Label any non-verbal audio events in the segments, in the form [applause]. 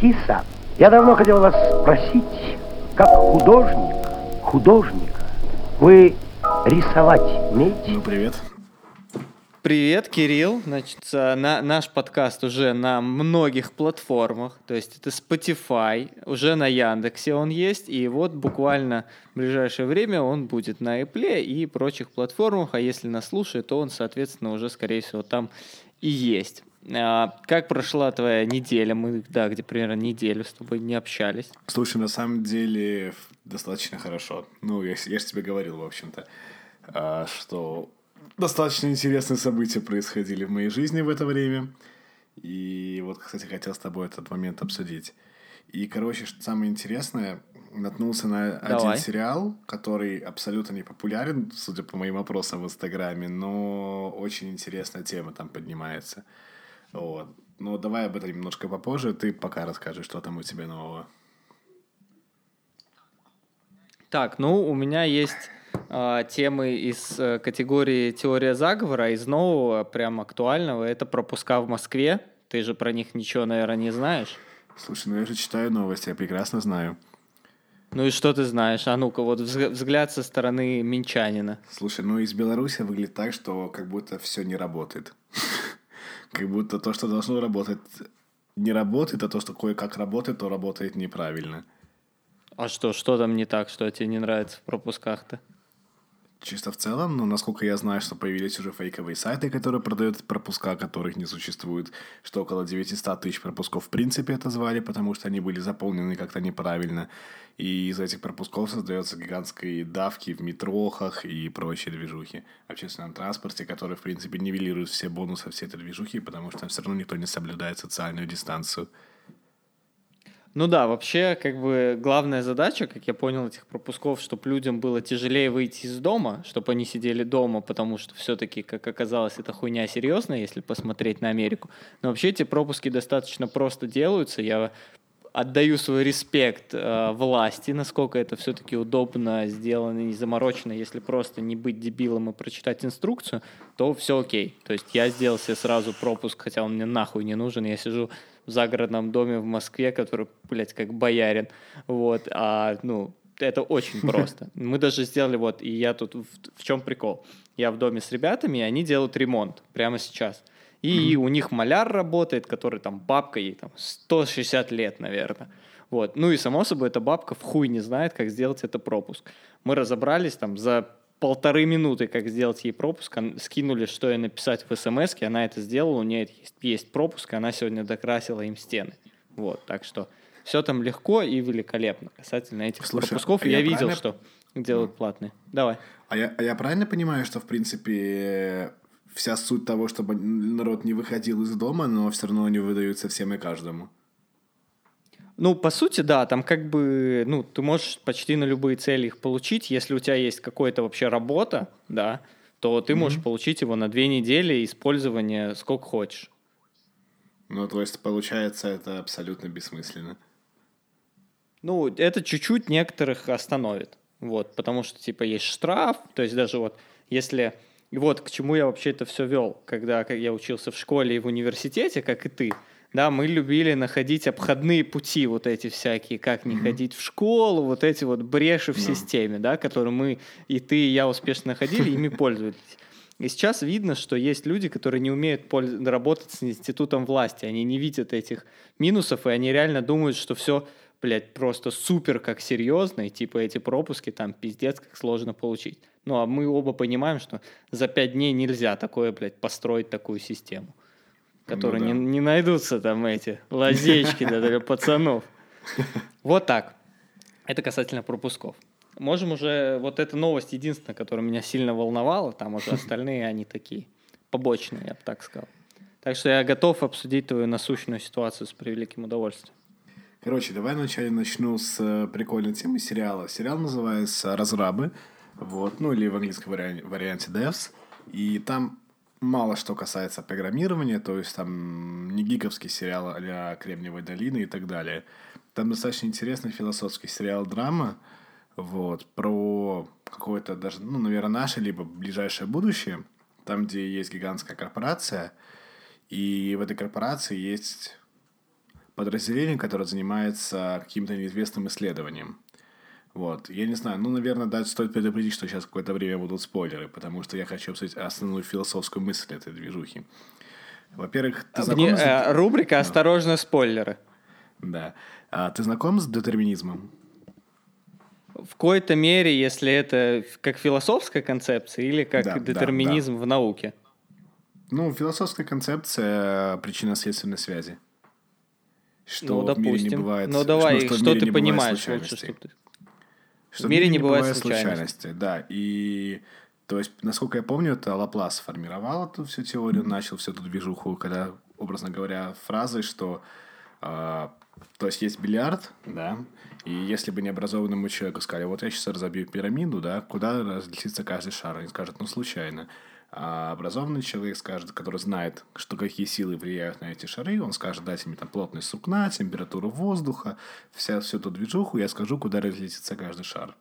Киса, я давно хотел вас спросить, как художник, художника, вы рисовать умеете? Ну, привет. Привет, Кирилл. Значит, э, на, наш подкаст уже на многих платформах. То есть это Spotify, уже на Яндексе он есть. И вот буквально в ближайшее время он будет на Apple и прочих платформах. А если нас слушает, то он, соответственно, уже, скорее всего, там и есть. А, как прошла твоя неделя? Мы, да, где примерно неделю с тобой не общались. Слушай, на самом деле достаточно хорошо. Ну, я, я же тебе говорил, в общем-то, а, что достаточно интересные события происходили в моей жизни в это время. И вот, кстати, хотел с тобой этот момент обсудить. И, короче, что самое интересное, наткнулся на Давай. один сериал, который абсолютно не популярен, судя по моим опросам в Инстаграме, но очень интересная тема там поднимается. Вот. Ну, давай об этом немножко попозже. Ты пока расскажешь, что там у тебя нового. Так, ну, у меня есть э, темы из э, категории теория заговора, из нового, прям актуального, это пропуска в Москве. Ты же про них ничего, наверное, не знаешь. Слушай, ну я же читаю новости, я прекрасно знаю. Ну и что ты знаешь? А ну-ка, вот взгляд со стороны минчанина. Слушай, ну из Беларуси выглядит так, что как будто все не работает. Как будто то, что должно работать, не работает, а то, что кое-как работает, то работает неправильно. А что, что там не так, что тебе не нравится в пропусках-то? Чисто в целом, но насколько я знаю, что появились уже фейковые сайты, которые продают пропуска, которых не существует, что около 900 тысяч пропусков в принципе это звали, потому что они были заполнены как-то неправильно. И из этих пропусков создается гигантские давки в метрохах и прочие движухи в общественном транспорте, которые, в принципе, нивелируют все бонусы всей этой движухи, потому что все равно никто не соблюдает социальную дистанцию. Ну да, вообще, как бы главная задача, как я понял, этих пропусков, чтобы людям было тяжелее выйти из дома, чтобы они сидели дома, потому что все-таки, как оказалось, это хуйня серьезная, если посмотреть на Америку. Но вообще эти пропуски достаточно просто делаются. Я отдаю свой респект э, власти, насколько это все-таки удобно сделано, не заморочено. Если просто не быть дебилом и прочитать инструкцию, то все окей. То есть я сделал себе сразу пропуск, хотя он мне нахуй не нужен. Я сижу в загородном доме в Москве, который, блядь, как боярин. Вот, а, ну, это очень [laughs] просто. Мы даже сделали вот, и я тут, в, в чем прикол? Я в доме с ребятами, и они делают ремонт прямо сейчас. И mm-hmm. у них маляр работает, который там бабка ей там 160 лет, наверное. Вот. Ну и само собой эта бабка в хуй не знает, как сделать это пропуск. Мы разобрались там за полторы минуты, как сделать ей пропуск, скинули, что ей написать в смс она это сделала, у нее есть, есть пропуск, она сегодня докрасила им стены. Вот, так что все там легко и великолепно касательно этих Слушай, пропусков. А я, я видел, правильно... что делают ну. платные. Давай. А я, а я правильно понимаю, что, в принципе, вся суть того, чтобы народ не выходил из дома, но все равно они выдаются всем и каждому? Ну, по сути, да, там как бы, ну, ты можешь почти на любые цели их получить. Если у тебя есть какая-то вообще работа, да, то ты mm-hmm. можешь получить его на две недели использования сколько хочешь. Ну, то есть, получается, это абсолютно бессмысленно. Ну, это чуть-чуть некоторых остановит. Вот, потому что, типа, есть штраф, то есть даже вот, если... И вот к чему я вообще это все вел, когда я учился в школе и в университете, как и ты, да, мы любили находить обходные пути вот эти всякие, как не mm-hmm. ходить в школу, вот эти вот бреши в no. системе, да, которые мы и ты, и я успешно находили, ими [laughs] пользовались. И сейчас видно, что есть люди, которые не умеют польз... работать с институтом власти, они не видят этих минусов, и они реально думают, что все, блядь, просто супер как серьезно, и типа эти пропуски там пиздец как сложно получить. Ну, а мы оба понимаем, что за пять дней нельзя такое, блядь, построить такую систему которые ну, да. не, не найдутся там эти лазечки для пацанов. [laughs] Вот так. Это касательно пропусков. Можем уже... Вот эта новость единственная, которая меня сильно волновала. Там уже [laughs] остальные, они такие побочные, я бы так сказал. Так что я готов обсудить твою насущную ситуацию с превеликим удовольствием. Короче, давай вначале начну с э, прикольной темы сериала. Сериал называется «Разрабы», вот, ну или в английском варианте «Devs». И там мало что касается программирования, то есть там не гиковский сериал а Кремниевой долины и так далее. Там достаточно интересный философский сериал «Драма», вот, про какое-то даже, ну, наверное, наше, либо ближайшее будущее, там, где есть гигантская корпорация, и в этой корпорации есть подразделение, которое занимается каким-то неизвестным исследованием. Вот. Я не знаю, ну, наверное, да, стоит предупредить, что сейчас какое-то время будут спойлеры, потому что я хочу обсудить основную философскую мысль этой движухи. Во-первых, ты знаком Вне- с... э, рубрика «Осторожно, спойлеры». Да. А ты знаком с детерминизмом? В какой-то мере, если это как философская концепция или как Да, да, детерминизм в науке. Ну, философская концепция причинно-следственной связи. Что ну, в мире не допустим. бывает... ну, давай, что, в что мире ты понимаешь лучше, случайностей. чтобы ты... Что В мире не бывает случайностей. Да, и то есть, насколько я помню, это Лаплас сформировал эту всю теорию, начал всю эту движуху, когда, образно говоря, фразой, что а, то есть есть бильярд, да, и если бы необразованному человеку сказали, вот я сейчас разобью пирамиду, да, куда разлетится каждый шар, они скажут, ну, случайно. А образованный человек скажет, который знает, что какие силы влияют на эти шары, он скажет, дайте мне там плотность сукна, температуру воздуха, вся, всю эту движуху, я скажу, куда разлетится каждый шар.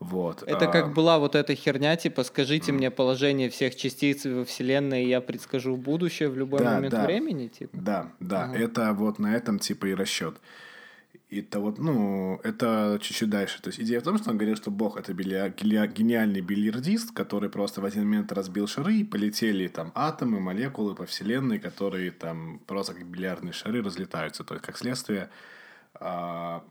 Вот. Это а, как была вот эта херня, типа, скажите мне положение всех частиц во Вселенной, и я предскажу будущее в любой Да, момент да. времени, типа? Да, да, это вот на этом типа и расчет. Это вот, ну, это чуть-чуть дальше. То есть идея в том, что он говорил, что Бог это билья- гениальный бильярдист, который просто в один момент разбил шары, и полетели там атомы, молекулы по вселенной, которые там просто как бильярдные шары разлетаются. То есть, как следствие, а,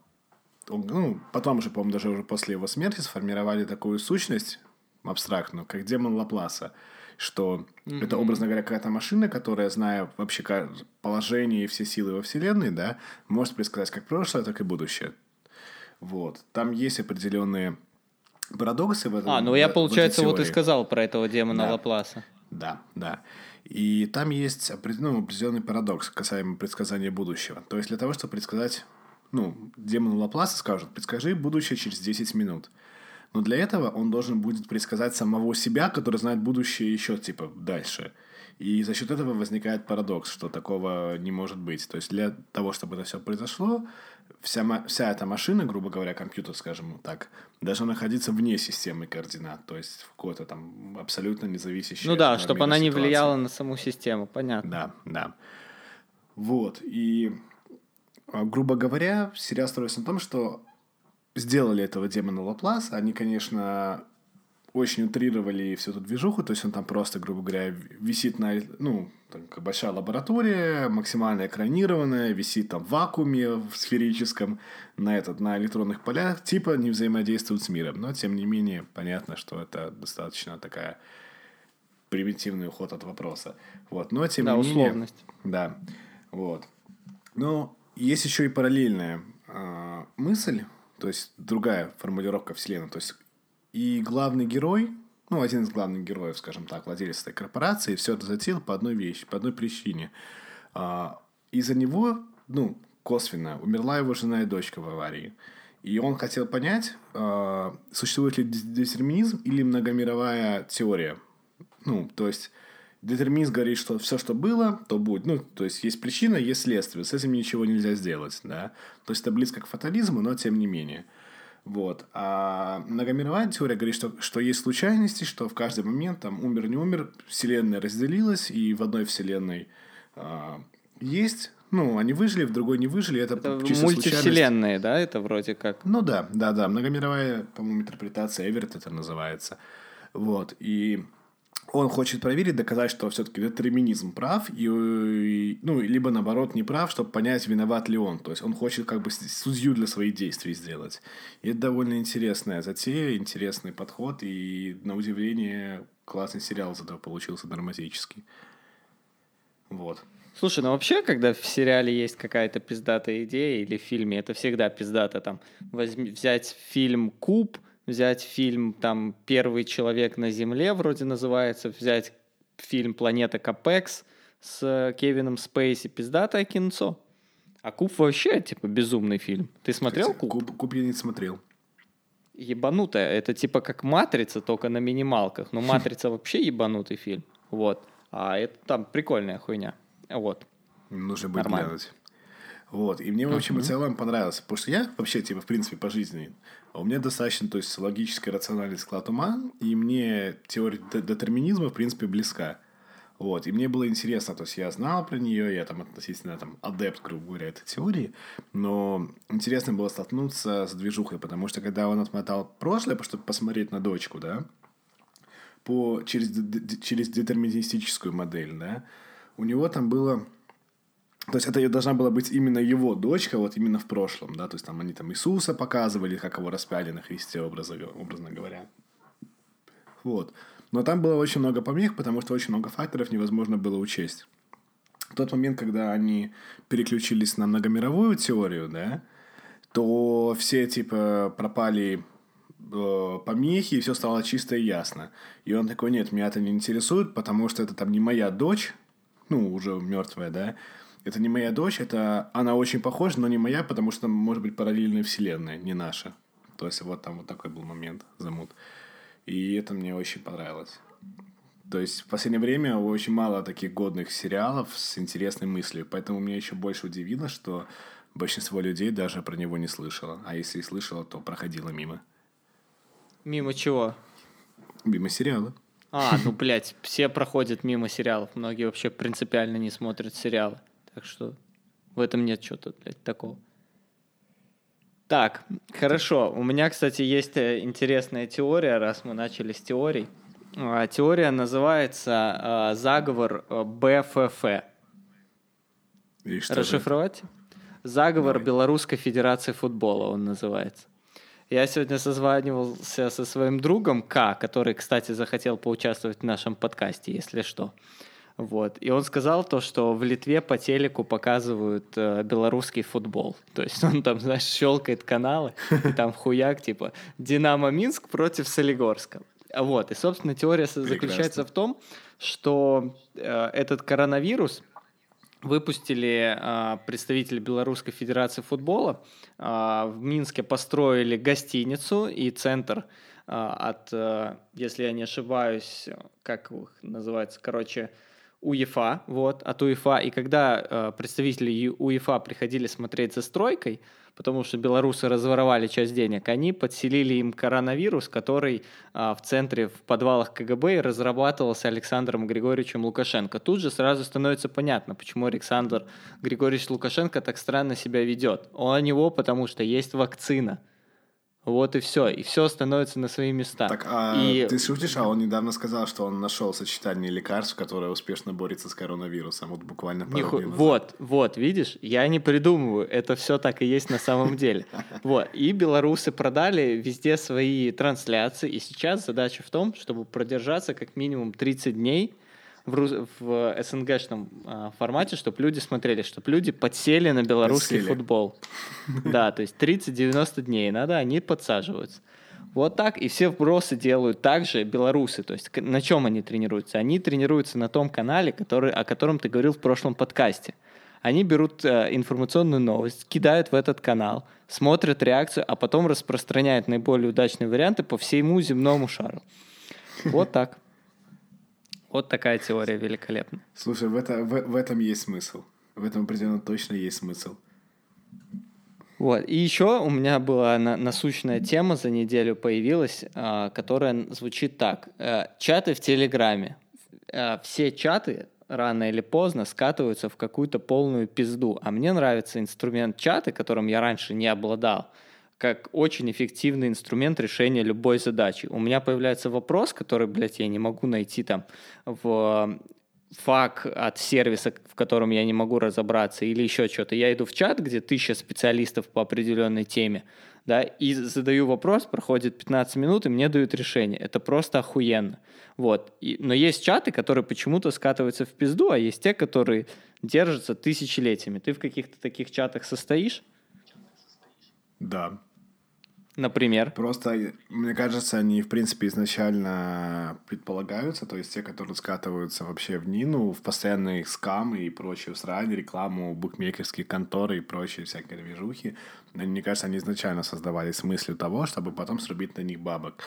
он, ну, потом же, по-моему, даже уже после его смерти сформировали такую сущность абстрактную, как демон Лапласа, что это, образно говоря, какая-то машина, которая, зная вообще положение и все силы во Вселенной, да, может предсказать как прошлое, так и будущее. Вот. Там есть определенные парадоксы в этом. А, ну я, получается, вот и сказал про этого демона Да. Лапласа. Да, да. И там есть ну, определенный парадокс касаемо предсказания будущего. То есть для того, чтобы предсказать, ну, демону Лапласа скажут, предскажи будущее через 10 минут. Но для этого он должен будет предсказать самого себя, который знает будущее еще, типа, дальше. И за счет этого возникает парадокс, что такого не может быть. То есть для того, чтобы это все произошло, вся, вся эта машина, грубо говоря, компьютер, скажем так, должна находиться вне системы координат. То есть в какой-то там абсолютно независящей Ну да, чтобы она не ситуации. влияла на саму систему, понятно. Да, да. Вот, и, а, грубо говоря, сериал строится на том, что сделали этого демона Лапласа. Они, конечно, очень утрировали всю эту движуху, то есть он там просто, грубо говоря, висит на, ну, там, большая лаборатория, максимально экранированная, висит там в вакууме в сферическом, на, этот, на электронных полях, типа не взаимодействует с миром. Но, тем не менее, понятно, что это достаточно такая примитивный уход от вопроса. Вот. Но, тем Да, не менее... условность. Да, вот. Но есть еще и параллельная а, мысль, то есть другая формулировка Вселенной. То есть и главный герой, ну, один из главных героев, скажем так, владелец этой корпорации, все это затеял по одной вещи, по одной причине. А, из-за него, ну, косвенно, умерла его жена и дочка в аварии. И он хотел понять, а, существует ли детерминизм или многомировая теория. Ну, то есть детерминизм говорит, что все, что было, то будет. Ну, то есть есть причина, есть следствие. С этим ничего нельзя сделать, да. То есть это близко к фатализму, но тем не менее. Вот. А многомировая теория говорит, что, что есть случайности, что в каждый момент там умер, не умер, вселенная разделилась, и в одной вселенной а, есть, ну, они выжили, в другой не выжили, это, Это чисто мультивселенные, да, это вроде как. Ну да, да, да. Многомировая, по-моему, интерпретация Эверт это называется. Вот. И он хочет проверить, доказать, что все-таки детерминизм прав, и, и, ну, либо наоборот не прав, чтобы понять, виноват ли он. То есть он хочет как бы судью для своих действий сделать. И это довольно интересная затея, интересный подход, и на удивление классный сериал из этого получился драматический. Вот. Слушай, ну вообще, когда в сериале есть какая-то пиздатая идея или в фильме, это всегда пиздато. Там возьми, взять фильм «Куб», взять фильм там «Первый человек на Земле» вроде называется, взять фильм «Планета Капекс» с э, Кевином Спейси, пиздатое кинцо. А «Куб» вообще, типа, безумный фильм. Ты смотрел «Куб»? Куб, Куб я не смотрел. Ебанутая. Это типа как «Матрица», только на минималках. Но «Матрица» [laughs] вообще ебанутый фильм. Вот. А это там прикольная хуйня. Вот. Нужно будет Нормально. глянуть. Вот. И мне, в общем и целом понравилось. Потому что я вообще, типа, в принципе, по жизни, у меня достаточно, то есть, логический, рациональный склад ума, и мне теория де- детерминизма, в принципе, близка. Вот, и мне было интересно, то есть я знал про нее, я там относительно там адепт, грубо говоря, этой теории, но интересно было столкнуться с движухой, потому что когда он отмотал прошлое, чтобы посмотреть на дочку, да, по, через, через детерминистическую модель, да, у него там было... То есть это должна была быть именно его дочка, вот именно в прошлом, да, то есть там они там Иисуса показывали, как его распяли на Христе, образно, образно говоря. Вот. Но там было очень много помех, потому что очень много факторов невозможно было учесть. В тот момент, когда они переключились на многомировую теорию, да, то все, типа, пропали э, помехи, и все стало чисто и ясно. И он такой, нет, меня это не интересует, потому что это там не моя дочь, ну, уже мертвая, да, это не моя дочь, это она очень похожа, но не моя, потому что, может быть, параллельная вселенная, не наша. То есть вот там вот такой был момент замут. И это мне очень понравилось. То есть в последнее время очень мало таких годных сериалов с интересной мыслью, поэтому меня еще больше удивило, что большинство людей даже про него не слышало, а если и слышало, то проходило мимо. Мимо чего? Мимо сериала. А, ну, блядь, все проходят мимо сериалов. Многие вообще принципиально не смотрят сериалы. Так что в этом нет чего-то, блядь, такого. Так, хорошо. У меня, кстати, есть э, интересная теория, раз мы начали с теорий. А, теория называется а, «Заговор э, БФФ». И что Расшифровать? же? «Заговор Давай. Белорусской Федерации футбола» он называется. Я сегодня созванивался со своим другом К, который, кстати, захотел поучаствовать в нашем подкасте, если что. Вот. И он сказал то, что в Литве по телеку показывают э, белорусский футбол. То есть он там, знаешь, щелкает каналы, и там хуяк, типа, Динамо Минск против Солигорска. Вот. И, собственно, теория Прекрасно. заключается в том, что э, этот коронавирус выпустили э, представители Белорусской Федерации футбола. Э, в Минске построили гостиницу и центр э, от, э, если я не ошибаюсь, как называется, короче, УЕФА, вот, от УЕФА. И когда э, представители УЕФА приходили смотреть за стройкой, потому что белорусы разворовали часть денег, они подселили им коронавирус, который э, в центре, в подвалах КГБ разрабатывался Александром Григорьевичем Лукашенко. Тут же сразу становится понятно, почему Александр Григорьевич Лукашенко так странно себя ведет. У него потому что есть вакцина – вот и все. И все становится на свои места. Так, а и... ты шутишь, а он недавно сказал, что он нашел сочетание лекарств, которое успешно борется с коронавирусом. Вот буквально пару Ниху... Вот, вот, видишь, я не придумываю. Это все так и есть на самом деле. [laughs] Вот. И белорусы продали везде свои трансляции. И сейчас задача в том, чтобы продержаться как минимум 30 дней в, в СНГшном э, формате, чтобы люди смотрели, чтобы люди подсели на белорусский подсели. футбол. Да, то есть 30-90 дней надо, они подсаживаются. Вот так, и все вбросы делают так же белорусы. То есть на чем они тренируются? Они тренируются на том канале, который, о котором ты говорил в прошлом подкасте. Они берут э, информационную новость, кидают в этот канал, смотрят реакцию, а потом распространяют наиболее удачные варианты по всему земному шару. Вот так. Вот такая теория великолепна. Слушай, в, это, в, в этом есть смысл. В этом определенно точно есть смысл. Вот. И еще у меня была на, насущная тема за неделю появилась, э, которая звучит так. Э, чаты в Телеграме. Э, все чаты рано или поздно скатываются в какую-то полную пизду. А мне нравится инструмент чаты, которым я раньше не обладал как очень эффективный инструмент решения любой задачи. У меня появляется вопрос, который, блядь, я не могу найти там в фак от сервиса, в котором я не могу разобраться, или еще что-то. Я иду в чат, где тысяча специалистов по определенной теме, да, и задаю вопрос, проходит 15 минут, и мне дают решение. Это просто охуенно. Вот. И, но есть чаты, которые почему-то скатываются в пизду, а есть те, которые держатся тысячелетиями. Ты в каких-то таких чатах состоишь? Да. Например? Просто, мне кажется, они, в принципе, изначально предполагаются, то есть те, которые скатываются вообще в Нину, в постоянные скамы и прочие срань, рекламу букмекерских конторы и прочие всякие движухи. Мне кажется, они изначально создавались с мыслью того, чтобы потом срубить на них бабок.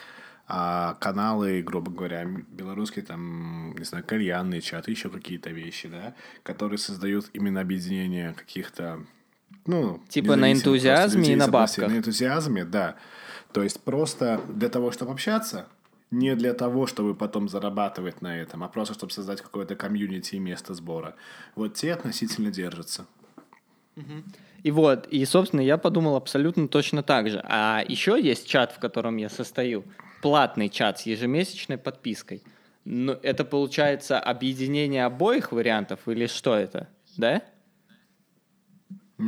А каналы, грубо говоря, белорусские, там, не знаю, кальянные чаты, еще какие-то вещи, да, которые создают именно объединение каких-то ну, типа на энтузиазме и на бабках. На энтузиазме, да. То есть просто для того, чтобы общаться, не для того, чтобы потом зарабатывать на этом, а просто чтобы создать какое-то комьюнити и место сбора. Вот те относительно держатся. И вот, и, собственно, я подумал абсолютно точно так же. А еще есть чат, в котором я состою. Платный чат с ежемесячной подпиской. Ну, это получается объединение обоих вариантов или что это? Да?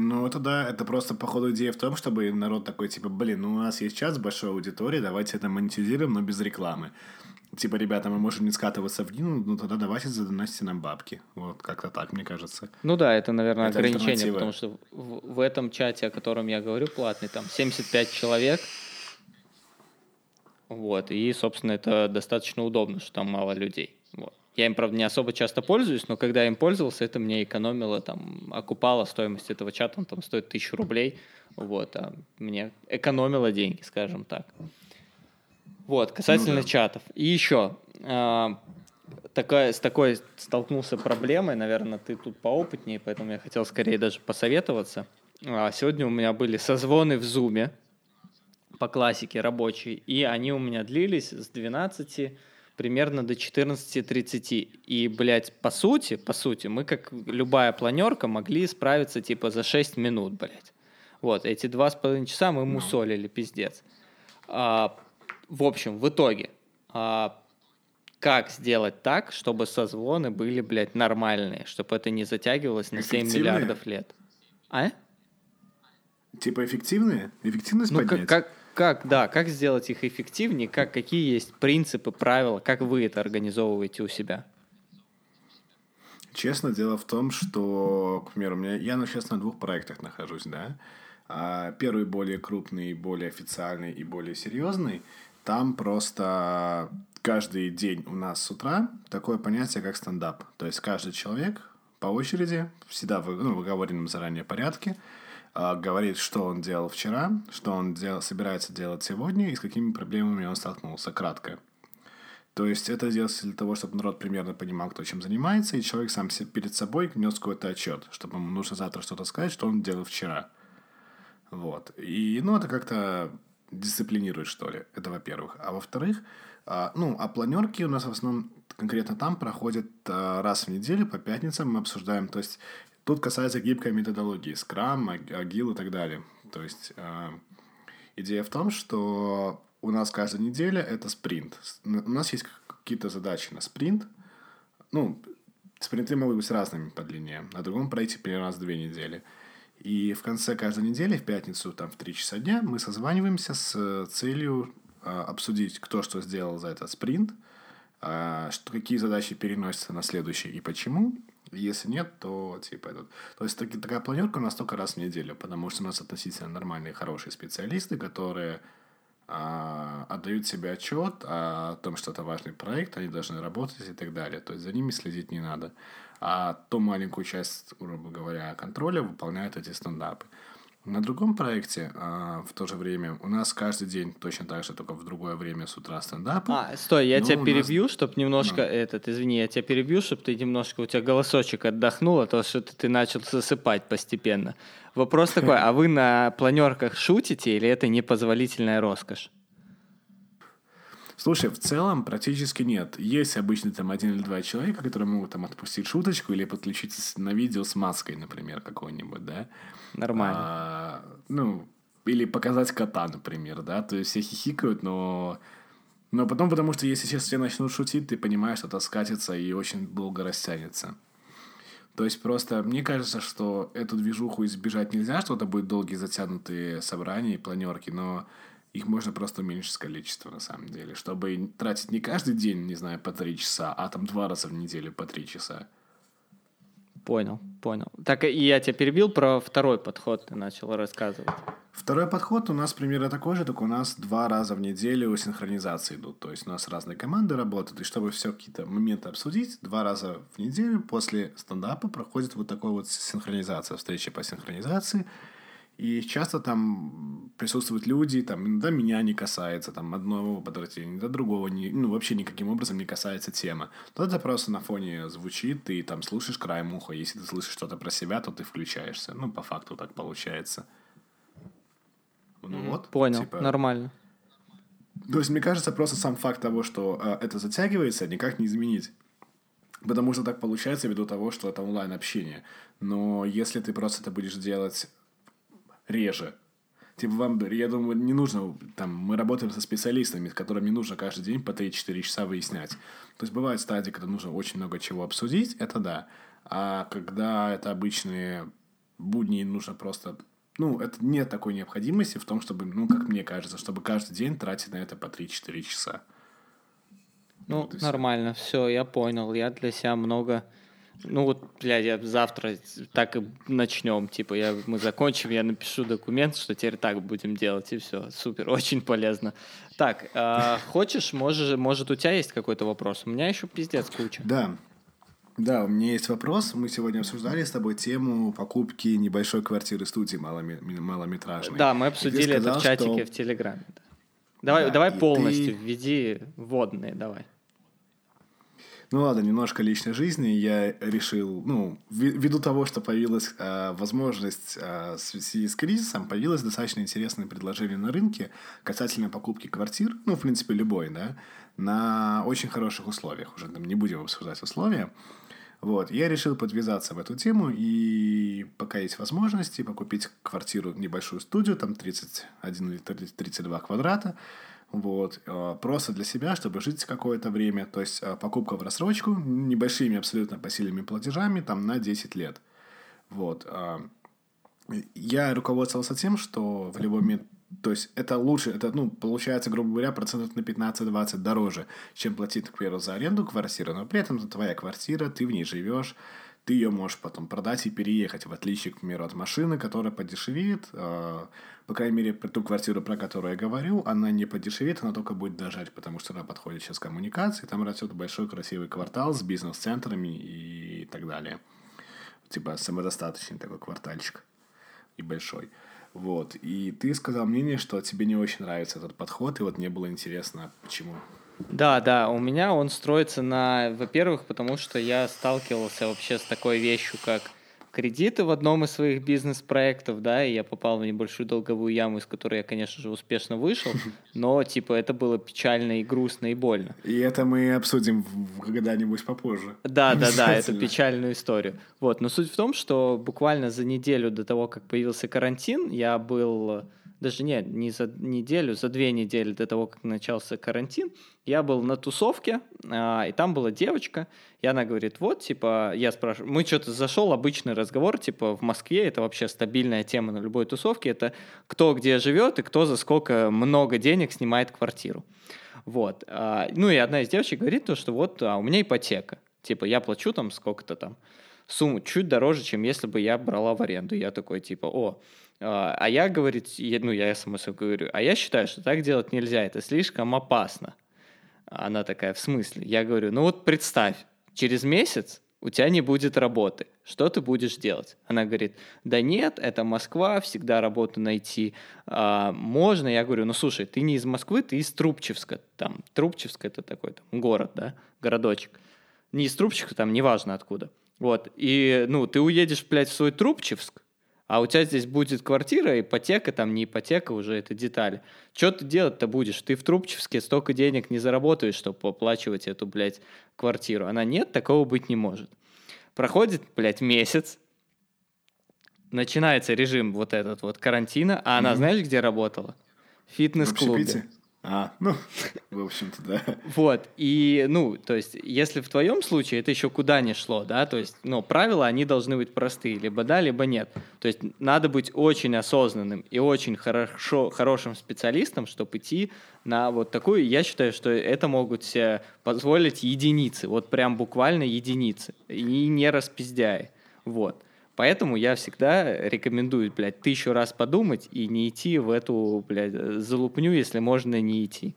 Ну, это да, это просто, походу, идея в том, чтобы народ такой, типа, блин, ну у нас есть чат с большой аудиторией, давайте это монетизируем, но без рекламы. Типа, ребята, мы можем не скатываться в дну, ну тогда давайте задоносите нам бабки. Вот, как-то так, мне кажется. Ну да, это, наверное, Это ограничение, потому что в, в этом чате, о котором я говорю, платный, там 75 человек. Вот, и, собственно, это достаточно удобно, что там мало людей. Вот. Я им, правда, не особо часто пользуюсь, но когда я им пользовался, это мне экономило, там, окупало стоимость этого чата, он там стоит тысячу рублей, вот, а мне экономило деньги, скажем так. Вот, касательно Ну да. чатов. И еще, а, такая, с такой столкнулся проблемой, наверное, ты тут поопытнее, поэтому я хотел скорее даже посоветоваться. А, сегодня у меня были созвоны в Зуме по классике рабочие, и они у меня длились с 12 примерно до 14.30. И, блядь, по сути, по сути, мы, как любая планерка, могли справиться типа за 6 минут, блядь. Вот, эти два с половиной часа мы мусолили, пиздец. А, в общем, в итоге, а, как сделать так, чтобы созвоны были, блядь, нормальные, чтобы это не затягивалось на 7 Эффективные? миллиардов лет? А? Типа эффективные? Эффективность Ну, поднять? как, как, да, как сделать их эффективнее, как, какие есть принципы, правила, как вы это организовываете у себя? Честно, дело в том, что, к примеру, у меня, я ну, сейчас на двух проектах нахожусь, да. А первый более крупный, более официальный и более серьезный. Там просто каждый день у нас с утра такое понятие, как стендап. То есть каждый человек по очереди, всегда в ну, в оговоренном заранее порядке, говорит, что он делал вчера, что он дел, собирается делать сегодня и с какими проблемами он столкнулся, кратко. То есть это делается для того, чтобы народ примерно понимал, кто чем занимается, и человек сам перед собой нес какой-то отчет, чтобы ему нужно завтра что-то сказать, что он делал вчера. Вот. И, ну, это как-то дисциплинирует, что ли. Это во-первых. А во-вторых, а, ну, а планерки у нас в основном конкретно там проходят а, раз в неделю по пятницам мы обсуждаем. То есть тут касается гибкой методологии, скрам, аг- агил и так далее. То есть а, идея в том, что у нас каждая неделя это спринт. У нас есть какие-то задачи на спринт. Ну, спринты могут быть разными по длине. На другом проекте примерно раз в две недели. И в конце каждой недели, в пятницу, там, в 3 часа дня, мы созваниваемся с э, целью а, обсудить, кто что сделал за этот спринт, а, что, какие задачи переносятся на следующий и почему. Если нет, то типа этот. То есть таки- такая планерка у нас только раз в неделю, потому что у нас относительно нормальные, хорошие специалисты, которые а, отдают себе отчет о том, что это важный проект, они должны работать и так далее. То есть за ними следить не надо. А ту маленькую часть, грубо говоря, контроля выполняют эти стендапы. На другом проекте а, в то же время у нас каждый день точно так же, только в другое время с утра стендапы. А, стой, я Ну, тебя у нас- перебью, чтобы немножко Ну. этот, извини, я тебя перебью, чтобы ты немножко, у тебя голосочек отдохнул, а то что-то ты начал засыпать постепенно. Вопрос такой, а вы на планерках шутите или это непозволительная роскошь? Слушай, в целом практически нет. Есть обычно там один или два человека, которые могут там отпустить шуточку или подключиться на видео с маской, например, какой-нибудь, да? Нормально. А, ну, или показать кота, например, да? То есть все хихикают, но... Но потом, потому что если сейчас все начнут шутить, ты понимаешь, что это скатится и очень долго растянется. То есть просто мне кажется, что эту движуху избежать нельзя, что это будут долгие затянутые собрания и планерки, но их можно просто уменьшить количество на самом деле, чтобы тратить не каждый день, не знаю, по три часа, а там два раза в неделю по три часа. Понял, понял. Так и я тебя перебил про второй подход, ты начал рассказывать. Второй подход у нас примерно такой же, только у нас два раза в неделю синхронизации идут. То есть у нас разные команды работают, и чтобы все какие-то моменты обсудить, два раза в неделю после стендапа проходит вот такой вот синхронизация, встреча по синхронизации. И часто там присутствуют люди, там иногда меня не касается, там одного подразделения, иногда другого, не, ну вообще никаким образом не касается тема. То это просто на фоне звучит, ты там слушаешь краем уха, если ты слышишь что-то про себя, то ты включаешься. Ну, по факту так получается. Ну вот. Понял, типа, нормально. То есть, мне кажется, просто сам факт того, что э, это затягивается, никак не изменить. Потому что так получается ввиду того, что это онлайн-общение. Но если ты просто это будешь делать реже, типа вам, я думаю, не нужно, там, мы работаем со специалистами, с которыми не нужно каждый день по 3-4 часа выяснять. То есть бывают стадии, когда нужно очень много чего обсудить, это да. А когда это обычные будни, нужно просто ну, это нет такой необходимости в том, чтобы, ну, как мне кажется, чтобы каждый день тратить на это по 3-4 часа. Ну, вот нормально, все, я понял. Я для себя много... Ну вот, блядь, я завтра так и начнем. Типа, я, мы закончим, я напишу документ, что теперь так будем делать, и все. Супер, [laughs] очень полезно. Так, э, хочешь, можешь, может, у тебя есть какой-то вопрос? У меня еще пиздец куча. Да, да, у меня есть вопрос. Мы сегодня обсуждали с тобой тему покупки небольшой квартиры студии малометражной. Да, мы обсудили сказал, это в чатике что... в Телеграме. Давай, да, давай полностью ты... введи вводные, давай. Ну ладно, немножко личной жизни. Я решил, ну, ввиду того, что появилась э, возможность э, в связи с кризисом, появилось достаточно интересное предложение на рынке касательно покупки квартир, ну, в принципе, любой, да, на очень хороших условиях. Уже там не будем обсуждать условия. Вот, я решил подвязаться в эту тему и пока есть возможности покупить квартиру, небольшую студию, там 31 или 32 квадрата, вот, э, просто для себя, чтобы жить какое-то время, то есть э, покупка в рассрочку, небольшими абсолютно посильными платежами, там, на 10 лет. Вот. Э, я руководствовался тем, что в любой момент то есть это лучше, это, ну, получается, грубо говоря, процентов на 15-20 дороже, чем платить, к примеру, за аренду квартиры, но при этом это твоя квартира, ты в ней живешь, ты ее можешь потом продать и переехать, в отличие, к примеру, от машины, которая подешевеет. Э, по крайней мере, ту квартиру, про которую я говорю, она не подешевеет, она только будет дорожать, потому что она подходит сейчас к коммуникации, там растет большой красивый квартал с бизнес-центрами и так далее. Типа самодостаточный такой квартальчик и большой. Вот. И ты сказал мнение, что тебе не очень нравится этот подход, и вот мне было интересно, почему. Да, да, у меня он строится на, во-первых, потому что я сталкивался вообще с такой вещью, как кредиты в одном из своих бизнес-проектов, да, и я попал в небольшую долговую яму, из которой я, конечно же, успешно вышел, [laughs] но, типа, это было печально и грустно и больно. И это мы обсудим когда-нибудь попозже. Да, да, да, эту печальную историю. Вот, но суть в том, что буквально за неделю до того, как появился карантин, я был даже нет, не за неделю, за две недели до того, как начался карантин, я был на тусовке, а, и там была девочка, и она говорит, вот, типа, я спрашиваю, мы что-то зашел, обычный разговор, типа, в Москве, это вообще стабильная тема на любой тусовке, это кто где живет и кто за сколько много денег снимает квартиру. Вот. А, ну и одна из девочек говорит то, что вот а у меня ипотека. Типа я плачу там сколько-то там сумму чуть дороже, чем если бы я брала в аренду. Я такой типа, о, а, а я, говорит, ну, я собой говорю, а я считаю, что так делать нельзя, это слишком опасно. Она такая, в смысле? Я говорю, ну вот представь, через месяц у тебя не будет работы. Что ты будешь делать? Она говорит, да нет, это Москва, всегда работу найти а, можно. Я говорю, ну слушай, ты не из Москвы, ты из Трубчевска. Там, Трубчевск это такой там, город, да, городочек. Не из Трубчевска, там, неважно откуда. Вот, и, ну, ты уедешь, блядь, в свой Трубчевск, а у тебя здесь будет квартира, ипотека, там не ипотека, уже это детали. Что ты делать-то будешь? Ты в Трубчевске столько денег не заработаешь, чтобы оплачивать эту, блядь, квартиру. Она нет, такого быть не может. Проходит, блядь, месяц, начинается режим вот этот вот карантина, а она, mm-hmm. знаешь, где работала? В фитнес-клубе. А, ну, [laughs] в общем-то, да. Вот, и, ну, то есть, если в твоем случае это еще куда не шло, да, то есть, ну, правила, они должны быть простые, либо да, либо нет. То есть, надо быть очень осознанным и очень хорошо, хорошим специалистом, чтобы идти на вот такую, я считаю, что это могут себе позволить единицы, вот прям буквально единицы, и не распиздяй, вот. Поэтому я всегда рекомендую, блядь, тысячу раз подумать и не идти в эту, блядь, залупню, если можно не идти.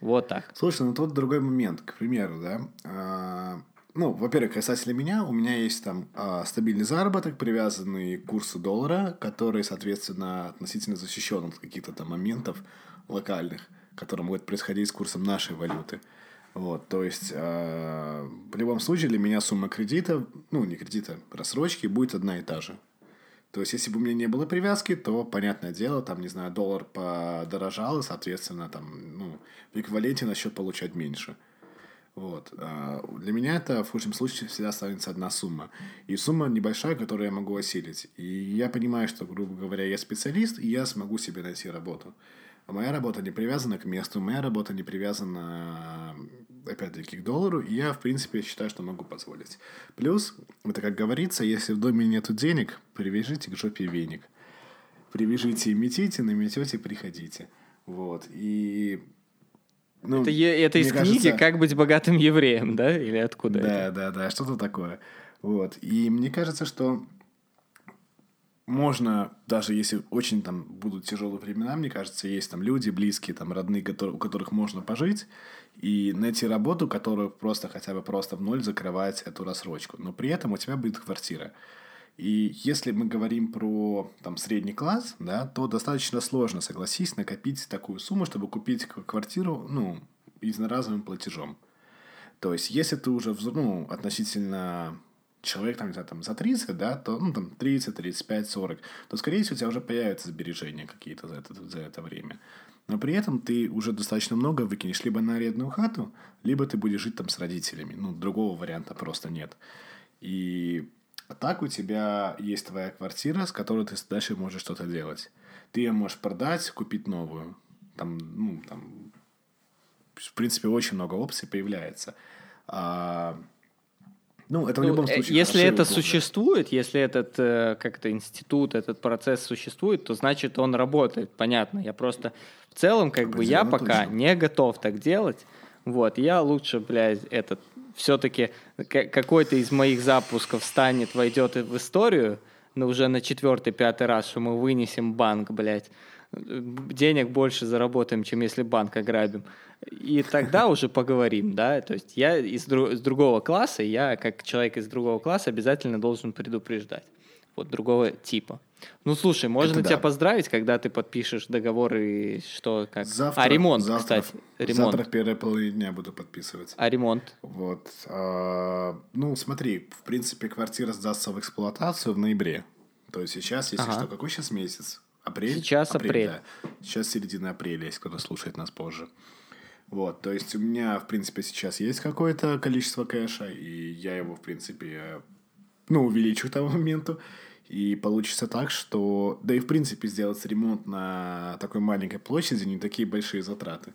Вот так. Слушай, ну тут другой момент, к примеру, да. А, ну, во-первых, касательно меня, у меня есть там а, стабильный заработок, привязанный к курсу доллара, который, соответственно, относительно защищен от каких-то там моментов локальных, которые могут происходить с курсом нашей валюты. Вот, то есть, э, в любом случае для меня сумма кредита, ну, не кредита, рассрочки будет одна и та же. То есть, если бы у меня не было привязки, то, понятное дело, там, не знаю, доллар подорожал, и, соответственно, там, ну, в эквиваленте начнет получать меньше. Вот. А, для меня это в худшем случае всегда останется одна сумма. И сумма небольшая, которую я могу осилить. И я понимаю, что, грубо говоря, я специалист, и я смогу себе найти работу. А моя работа не привязана к месту, моя работа не привязана, опять-таки, к доллару, и я, в принципе, считаю, что могу позволить. Плюс, это как говорится, если в доме нету денег, привяжите к жопе веник. Привяжите и метите, наметете, приходите. Вот. И ну, это, это из книги кажется... «Как быть богатым евреем», да? Или откуда да, это? Да, да, что-то такое. Вот. И мне кажется, что можно, даже если очень там будут тяжелые времена, мне кажется, есть там люди близкие, там родные, которые, у которых можно пожить, и найти работу, которую просто хотя бы просто в ноль закрывать эту рассрочку. Но при этом у тебя будет квартира. И если мы говорим про там, средний класс, да, то достаточно сложно, согласись, накопить такую сумму, чтобы купить квартиру ну, единоразовым платежом. То есть, если ты уже ну, относительно человек там, не там, за 30, да, то, ну, там, 30, 35, 40, то, скорее всего, у тебя уже появятся сбережения какие-то за это, за это время. Но при этом ты уже достаточно много выкинешь либо на арендную хату, либо ты будешь жить там с родителями. Ну, другого варианта просто нет. И так у тебя есть твоя квартира, с которой ты дальше можешь что-то делать. Ты ее можешь продать, купить новую. Там, ну, там, в принципе, очень много опций появляется. А, ну, это в любом ну, случае. Если это существует, если этот э, как-то институт, этот процесс существует, то значит он работает. Понятно. Я просто в целом, как бы я пока точно. не готов так делать. Вот, я лучше, блядь, этот все-таки какой-то из моих запусков станет, войдет в историю, но уже на четвертый, пятый раз, что мы вынесем банк, блядь, денег больше заработаем, чем если банк ограбим. И тогда уже поговорим, да, то есть я из, дру- из другого класса, я как человек из другого класса обязательно должен предупреждать, вот другого типа. Ну, слушай, можно Это тебя да. поздравить, когда ты подпишешь договор и что, как... Завтра, а, ремонт, завтра, кстати. Ремонт. Завтра первые половине дня буду подписывать. А ремонт? Вот. А, ну, смотри, в принципе, квартира сдастся в эксплуатацию в ноябре. То есть сейчас, если ага. что, какой сейчас месяц? Апрель? Сейчас апрель. апрель. Да. Сейчас середина апреля, если кто-то слушает нас позже. Вот, то есть у меня, в принципе, сейчас есть какое-то количество кэша, и я его, в принципе, ну, увеличу к тому моменту. И получится так, что... Да и, в принципе, сделать ремонт на такой маленькой площади не такие большие затраты.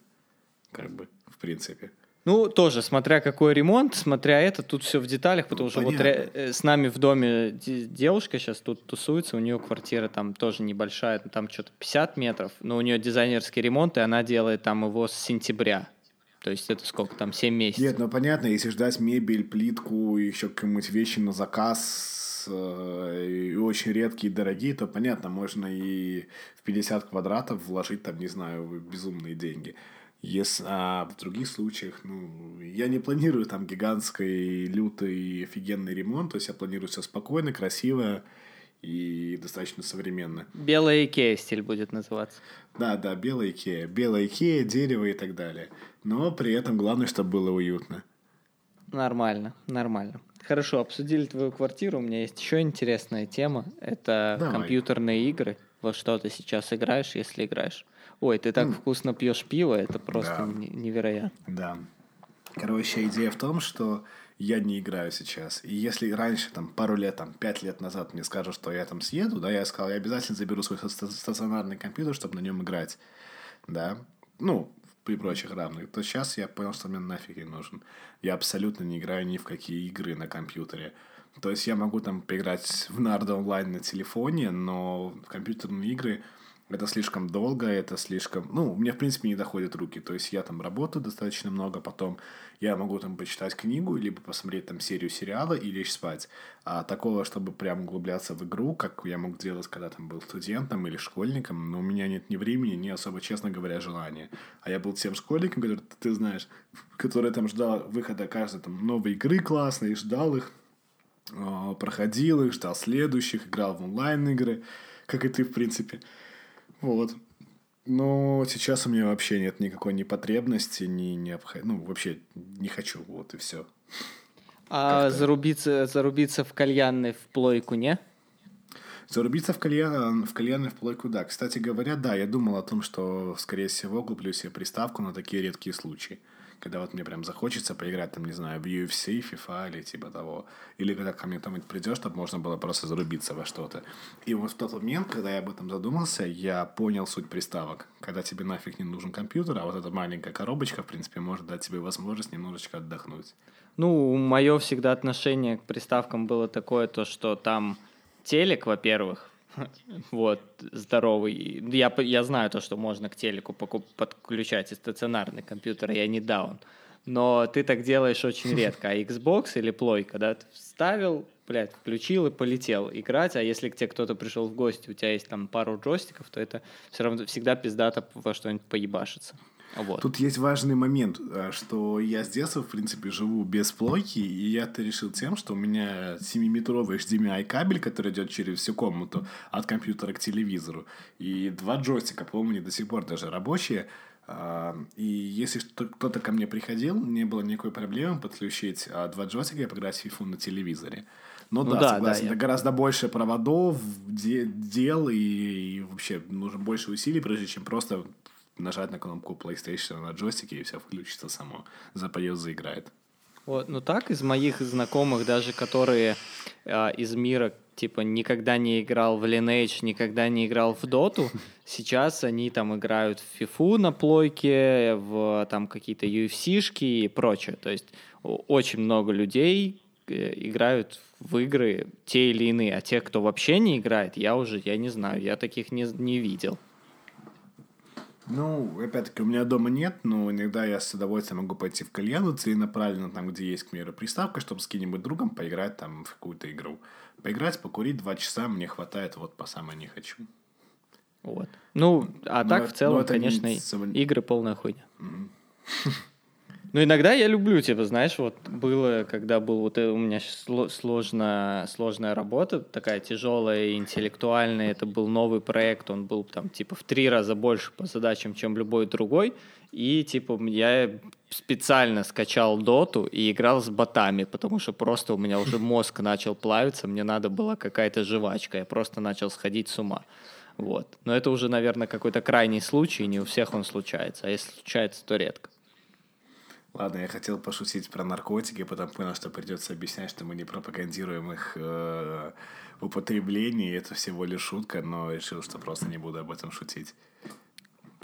Как бы, в принципе. Ну, тоже, смотря какой ремонт, смотря это, тут все в деталях, потому ну, что понятно. вот э, с нами в доме девушка сейчас тут тусуется, у нее квартира там тоже небольшая, там что-то 50 метров, но у нее дизайнерский ремонт, и она делает там его с сентября. То есть это сколько там, 7 месяцев? Нет, ну понятно, если ждать мебель, плитку, еще какие-нибудь вещи на заказ, Э, и очень редкие и дорогие, то понятно, можно и в 50 квадратов вложить там, не знаю, безумные деньги. Если, а в других случаях, ну, я не планирую там гигантский, лютый, офигенный ремонт, то есть я планирую все спокойно, красиво и достаточно современно. Белая Икея стиль будет называться. Да, да, белая Икея. Белая Икея, дерево и так далее. Но при этом главное, чтобы было уютно. Нормально, нормально. Хорошо, обсудили твою квартиру. У меня есть еще интересная тема. Это Давай. компьютерные игры. Во что ты сейчас играешь, если играешь. Ой, ты так mm. вкусно пьешь пиво, это просто да. невероятно. Да. Короче, идея в том, что я не играю сейчас. И если раньше, там, пару лет, там, пять лет назад мне скажут, что я там съеду, да, я сказал, я обязательно заберу свой стационарный компьютер, чтобы на нем играть, да. Ну, при прочих равных, то сейчас я понял, что мне нафиг не нужен. Я абсолютно не играю ни в какие игры на компьютере. То есть я могу там поиграть в нардо онлайн на телефоне, но в компьютерные игры это слишком долго, это слишком... Ну, мне, в принципе, не доходят руки. То есть я там работаю достаточно много, потом я могу там почитать книгу, либо посмотреть там серию сериала и лечь спать. А такого, чтобы прям углубляться в игру, как я мог делать, когда там был студентом или школьником, но у меня нет ни времени, ни особо, честно говоря, желания. А я был тем школьником, который, ты знаешь, который там ждал выхода каждой там новой игры классной, ждал их, а, проходил их, ждал следующих, играл в онлайн-игры, как и ты, в принципе. Вот. Но сейчас у меня вообще нет никакой ни потребности, ни необходимости. Ну, вообще не хочу, вот и все. А зарубиться, зарубиться в кальянной в плойку, не? Зарубиться в кальян, в кальян и в плойку, да. Кстати говоря, да, я думал о том, что, скорее всего, куплю себе приставку на такие редкие случаи. Когда вот мне прям захочется поиграть, там, не знаю, в UFC, FIFA или типа того. Или когда ко мне кто-нибудь придет, чтобы можно было просто зарубиться во что-то. И вот в тот момент, когда я об этом задумался, я понял суть приставок. Когда тебе нафиг не нужен компьютер, а вот эта маленькая коробочка, в принципе, может дать тебе возможность немножечко отдохнуть. Ну, мое всегда отношение к приставкам было такое, то, что там телек, во-первых, [laughs] вот, здоровый. Я, я знаю то, что можно к телеку подключать и стационарный компьютер, я не даун. Но ты так делаешь очень [laughs] редко. А Xbox или плойка, когда ты вставил, блядь, включил и полетел играть, а если к тебе кто-то пришел в гости, у тебя есть там пару джойстиков, то это все равно всегда пиздато во что-нибудь поебашится. Вот. Тут есть важный момент, э, что я с детства, в принципе, живу без плойки, и я это решил тем, что у меня 7-метровый HDMI кабель, который идет через всю комнату от компьютера к телевизору, и два джойстика, по-моему, они до сих пор даже рабочие, а, и если кто-то ко мне приходил, не было никакой проблемы подключить а, два джойстика и поиграть в FIFA на телевизоре. Но ну, да, да, согласен, да, это я... гораздо больше проводов, дел и, и вообще нужно больше усилий, прежде чем просто нажать на кнопку PlayStation на джойстике, и все включится само. Запоет, заиграет. Вот, ну так, из моих знакомых, даже которые э, из мира, типа, никогда не играл в Lineage, никогда не играл в Доту, [laughs] сейчас они там играют в FIFA на плойке, в там какие-то UFC-шки и прочее. То есть очень много людей э, играют в игры те или иные, а те, кто вообще не играет, я уже, я не знаю, я таких не, не видел. Ну, опять-таки, у меня дома нет, но иногда я с удовольствием могу пойти в кальяну целенаправленно, там, где есть, к примеру, приставка, чтобы с кем-нибудь другом поиграть там в какую-то игру. Поиграть, покурить два часа мне хватает, вот по самой не хочу. Вот. Ну, а но, так в целом, конечно, не... игры полная хуйня. Mm-hmm. [laughs] Ну, иногда я люблю, типа, знаешь, вот было, когда был вот э, у меня сложная, сложная работа, такая тяжелая и интеллектуальная, это был новый проект, он был там, типа, в три раза больше по задачам, чем любой другой, и, типа, я специально скачал доту и играл с ботами, потому что просто у меня уже мозг начал плавиться, мне надо была какая-то жвачка, я просто начал сходить с ума. Вот. Но это уже, наверное, какой-то крайний случай, не у всех он случается, а если случается, то редко. Ладно, я хотел пошутить про наркотики, потом понял, что придется объяснять, что мы не пропагандируем их э, употребление, это всего лишь шутка, но решил, что просто не буду об этом шутить.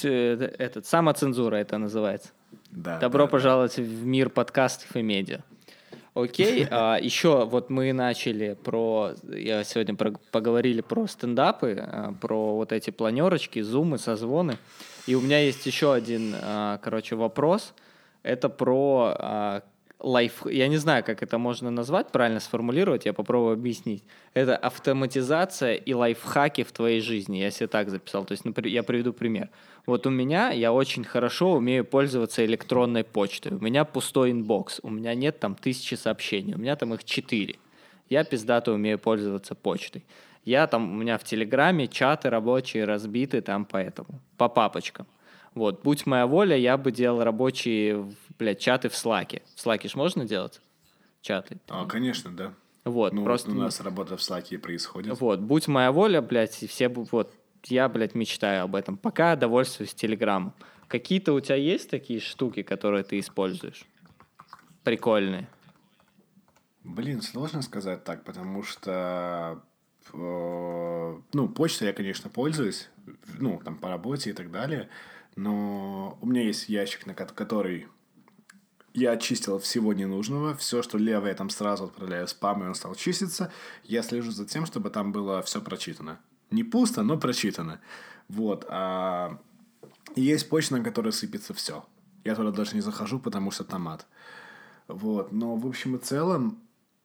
Этот, самоцензура это называется. Да. Добро да, пожаловать да. в мир подкастов и медиа. Окей, [laughs] а, еще вот мы начали про, я сегодня про, поговорили про стендапы, а, про вот эти планерочки, зумы, созвоны. И у меня есть еще один, а, короче, вопрос – это про а, лайф... Я не знаю, как это можно назвать, правильно сформулировать, я попробую объяснить. Это автоматизация и лайфхаки в твоей жизни. Я себе так записал. То есть, например, я приведу пример. Вот у меня, я очень хорошо умею пользоваться электронной почтой. У меня пустой inbox. У меня нет там тысячи сообщений. У меня там их четыре. Я пиздато умею пользоваться почтой. Я там, у меня в Телеграме чаты рабочие разбиты там поэтому, по папочкам. Вот, будь моя воля, я бы делал рабочие, блядь, чаты в Слаке. В Слаке ж можно делать чаты? А, конечно, да. Вот, ну, просто... У нас работа в Слаке происходит. Вот, будь моя воля, блядь, и все, вот, я, блядь, мечтаю об этом. Пока довольствуюсь Телеграмом. Какие-то у тебя есть такие штуки, которые ты используешь? Прикольные. Блин, сложно сказать так, потому что э, ну, почтой я, конечно, пользуюсь, ну, там, по работе и так далее, но у меня есть ящик, на который я очистил всего ненужного. Все, что левое, я там сразу отправляю спам, и он стал чиститься. Я слежу за тем, чтобы там было все прочитано. Не пусто, но прочитано. Вот. А есть почта, на которой сыпется все. Я туда даже не захожу, потому что там ад. Вот. Но в общем и целом,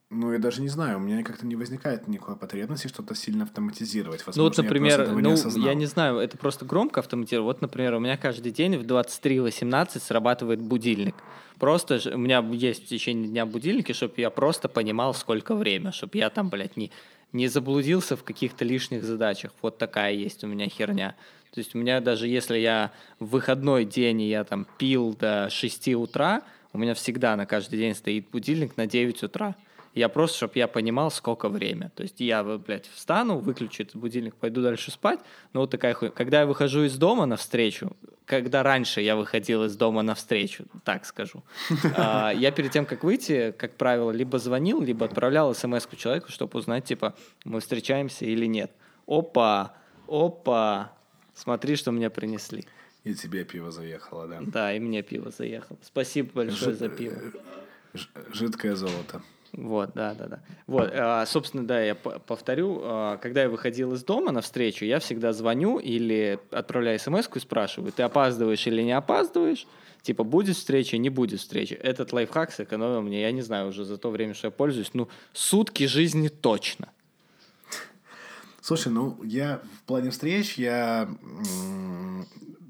ну, я даже не знаю, у меня как-то не возникает никакой потребности что-то сильно автоматизировать. Возможно, ну, вот, например, я ну, не я не знаю, это просто громко автоматизировать. Вот, например, у меня каждый день в 23.18 срабатывает будильник. Просто у меня есть в течение дня будильники, чтобы я просто понимал, сколько время, чтобы я там, блядь, не, не заблудился в каких-то лишних задачах. Вот такая есть у меня херня. То есть у меня даже если я в выходной день, и я там пил до 6 утра, у меня всегда на каждый день стоит будильник на 9 утра. Я просто, чтобы я понимал, сколько время. То есть я, блядь, встану, выключу этот будильник, пойду дальше спать. Но вот такая хуйня. Когда я выхожу из дома навстречу, когда раньше я выходил из дома навстречу, так скажу, а, я перед тем, как выйти, как правило, либо звонил, либо отправлял смс человеку, чтобы узнать, типа, мы встречаемся или нет. Опа, опа, смотри, что мне принесли. И тебе пиво заехало, да? Да, и мне пиво заехало. Спасибо большое Ж- за пиво. Ж- Жидкое золото. Вот, да, да, да. Вот, а, собственно, да, я повторю, а, когда я выходил из дома на встречу, я всегда звоню или отправляю смс и спрашиваю, ты опаздываешь или не опаздываешь? Типа, будет встреча, не будет встречи. Этот лайфхак сэкономил мне, я не знаю, уже за то время, что я пользуюсь, ну, сутки жизни точно. Слушай, ну я в плане встреч, я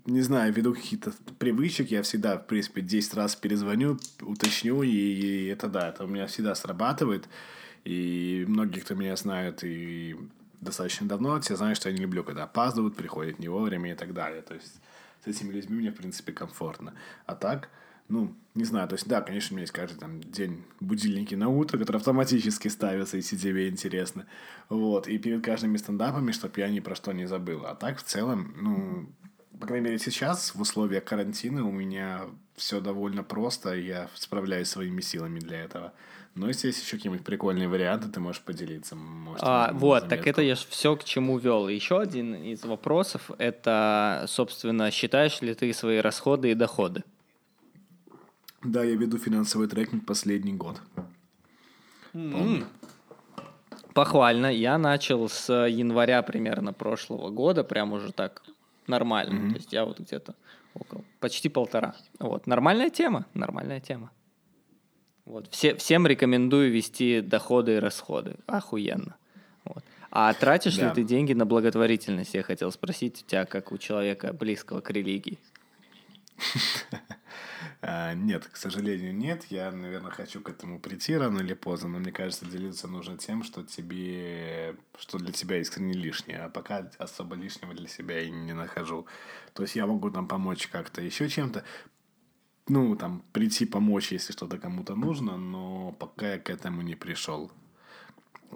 не знаю, веду какие-то привычек, я всегда, в принципе, 10 раз перезвоню, уточню, и, и это да, это у меня всегда срабатывает. И многие, кто меня знают и достаточно давно, все знают, что я не люблю, когда опаздывают, приходят не вовремя и так далее. То есть с этими людьми мне, в принципе, комфортно. А так, ну, не знаю, то есть, да, конечно, у меня есть каждый там день будильники на утро, которые автоматически ставятся, если тебе интересно. Вот, и перед каждыми стендапами, чтобы я ни про что не забыл. А так, в целом, ну, по крайней мере, сейчас, в условиях карантина, у меня все довольно просто, я справляюсь своими силами для этого. Но если есть еще какие-нибудь прикольные варианты, ты можешь поделиться. Может, А, вот, так заметку. это я все к чему вел. Еще один из вопросов – это, собственно, считаешь ли ты свои расходы и доходы? Да, я веду финансовый трекинг последний год. Похвально. Я начал с января примерно прошлого года, прям уже так нормально. То есть я вот где-то около, почти полтора. Вот. Нормальная тема, нормальная тема. Вот. Все, всем рекомендую вести доходы и расходы. Охуенно. Вот. А тратишь ли Да. ты деньги на благотворительность? Я хотел спросить у тебя, как у человека близкого к религии. А, нет, к сожалению, нет. Я, наверное, хочу к этому прийти рано или поздно, но мне кажется, делиться нужно тем, что тебе, что для тебя искренне лишнее, а пока особо лишнего для себя и не нахожу. То есть я могу там помочь как-то еще чем-то, ну, там, прийти помочь, если что-то кому-то нужно, но пока я к этому не пришел.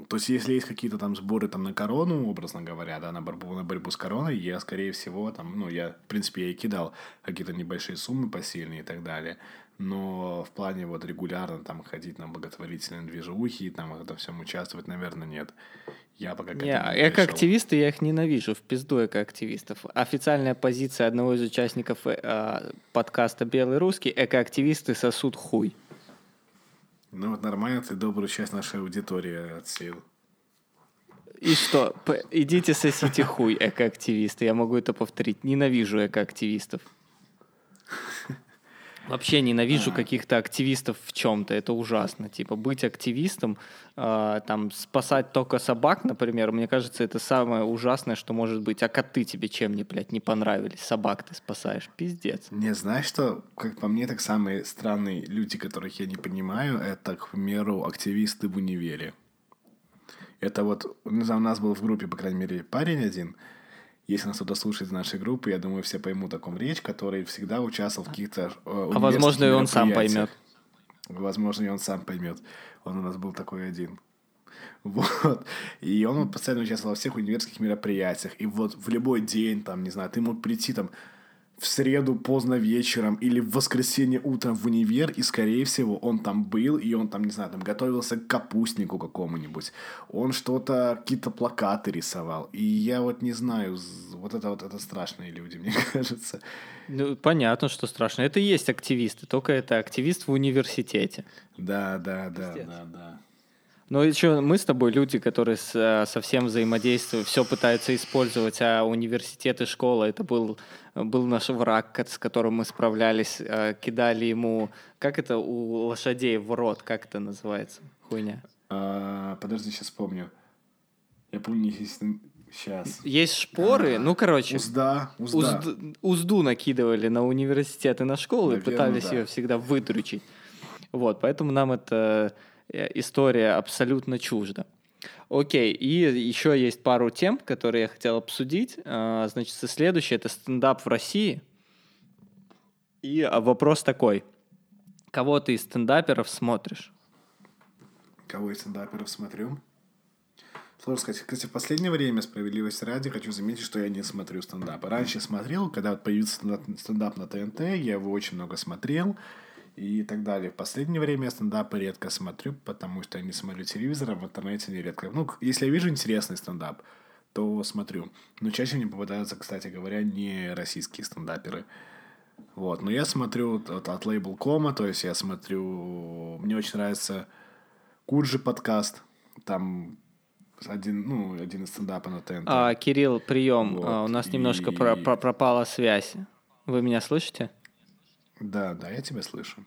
То есть, если есть какие-то там сборы там на корону, образно говоря, да, на борьбу, на борьбу с короной, я, скорее всего, там, ну, я, в принципе, я и кидал какие-то небольшие суммы посильные и так далее. Но в плане вот регулярно там ходить на благотворительные движухи и там в этом всем участвовать, наверное, нет. Я пока к Не, пришел. экоактивисты, я их ненавижу, в пизду экоактивистов. Официальная позиция одного из участников э, а, подкаста «Белый русский» – экоактивисты сосут хуй. Ну вот нормально, ты добрую часть нашей аудитории отсеял. И что? Идите сосите хуй, экоактивисты. Я могу это повторить. Ненавижу экоактивистов. Вообще ненавижу каких-то активистов в чем-то. Это ужасно. Типа быть активистом, э, там спасать только собак, например, мне кажется, это самое ужасное, что может быть. А коты тебе чем не, блядь, не понравились? Собак ты спасаешь. Пиздец. Не, знаешь что, как по мне, так самые странные люди, которых я не понимаю, это, к примеру, активисты в универе. Это вот, у нас был в группе, по крайней мере, парень один. Если нас кто-то слушает из нашей группы, я думаю, все поймут о ком речь, который всегда участвовал в каких-то э, А возможно, и он сам поймет. Возможно, и он сам поймет. Он у нас был такой один. [laughs] Вот. И он вот постоянно участвовал во всех универских мероприятиях. И вот в любой день, там, не знаю, ты мог прийти там в среду поздно вечером или в воскресенье утром в универ, и, скорее всего, он там был, и он там, не знаю, там готовился к капустнику какому-нибудь. Он что-то, какие-то плакаты рисовал. И я вот не знаю, вот это вот это страшные люди, [laughs] мне кажется. Ну, понятно, что страшно. Это и есть активисты, только это активист в университете. Да, да, да, да, да. Но еще мы с тобой люди, которые с, э, со всем взаимодействуют, все пытаются использовать, а университет и школа это был, был наш враг, с которым мы справлялись, э, кидали ему, как это у лошадей в рот, как это называется, хуйня. А, подожди, сейчас помню. Я помню, есть... Сейчас. Есть шпоры, ну, короче, Узда, узда. узд- узду накидывали на университет и на школу и Наверно, пытались да. ее всегда выдручить. Вот, поэтому нам эта э, история абсолютно чужда. Окей, и еще есть пару тем, которые я хотел обсудить. А, Значит, следующее это стендап в России. И а, вопрос такой: кого ты из стендаперов смотришь? Кого из стендаперов смотрю? Сложно сказать. Кстати, в последнее время, справедливости ради, хочу заметить, что я не смотрю стендапы. Раньше смотрел, когда появился стендап на ТНТ, я его очень много смотрел и так далее. В последнее время я стендапы редко смотрю, потому что я не смотрю телевизор, а в интернете нередко. Ну, если я вижу интересный стендап, то смотрю. Но чаще мне попадаются, кстати говоря, не российские стендаперы. Вот. Но я смотрю от, от лейбл Кома, то есть я смотрю... Мне очень нравится Куджи подкаст. Там один, ну, один из стендапа на ТНТ. А, Кирилл, прием. Вот, а, у нас и... немножко про про пропала связь. Вы меня слышите? Да, да, я тебя слышу.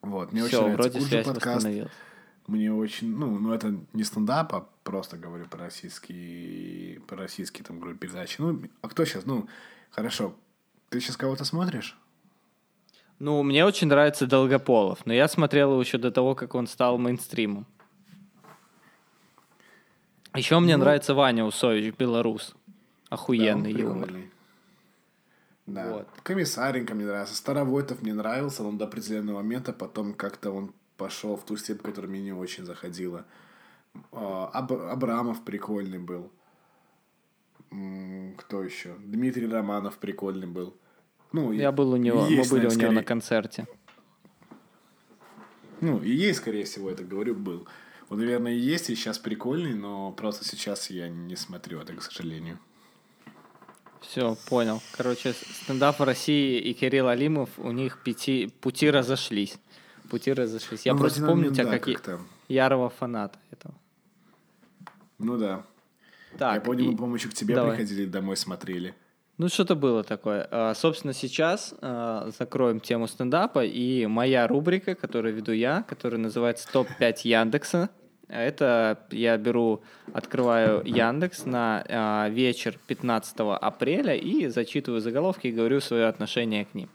Вот, мне Всё, очень нравится вроде подкаст. Мне очень, ну, ну это не стендап, а просто говорю про российские, про российские там, говорю, передачи. Ну, а кто сейчас, ну, хорошо, ты сейчас кого-то смотришь? Ну, мне очень нравится Долгополов, но я смотрел его еще до того, как он стал мейнстримом. Еще мне ну, нравится Ваня Усович, белорус. Охуенный да, юмор. Да. Вот. Комиссаренко мне нравится. Старовойтов мне нравился, но до определенного момента потом как-то он пошел в ту степь, которая мне не очень заходила. А, Аб- Абрамов прикольный был. Кто еще? Дмитрий Романов прикольный был. Ну, Я был у него, мы были у него на концерте. Ну, и ей, скорее всего, это говорю, был. Он, наверное, и есть, и сейчас прикольный, но просто сейчас я не смотрю это, к сожалению. Все, понял. Короче, стендап в России и Кирилл Алимов, у них пяти, пути разошлись. Пути разошлись. Я ну, просто помню тебя да, как, как ярого фаната этого. Ну да. Так, Я помню, и... мы, помощью к тебе Давай. приходили домой, смотрели. Ну, что-то было такое. А, собственно, сейчас а, закроем тему стендапа, и моя рубрика, которую веду я, которая называется «Топ-5 Яндекса». Это я беру, открываю Яндекс на а, вечер 15 апреля и зачитываю заголовки и говорю свое отношение к ним.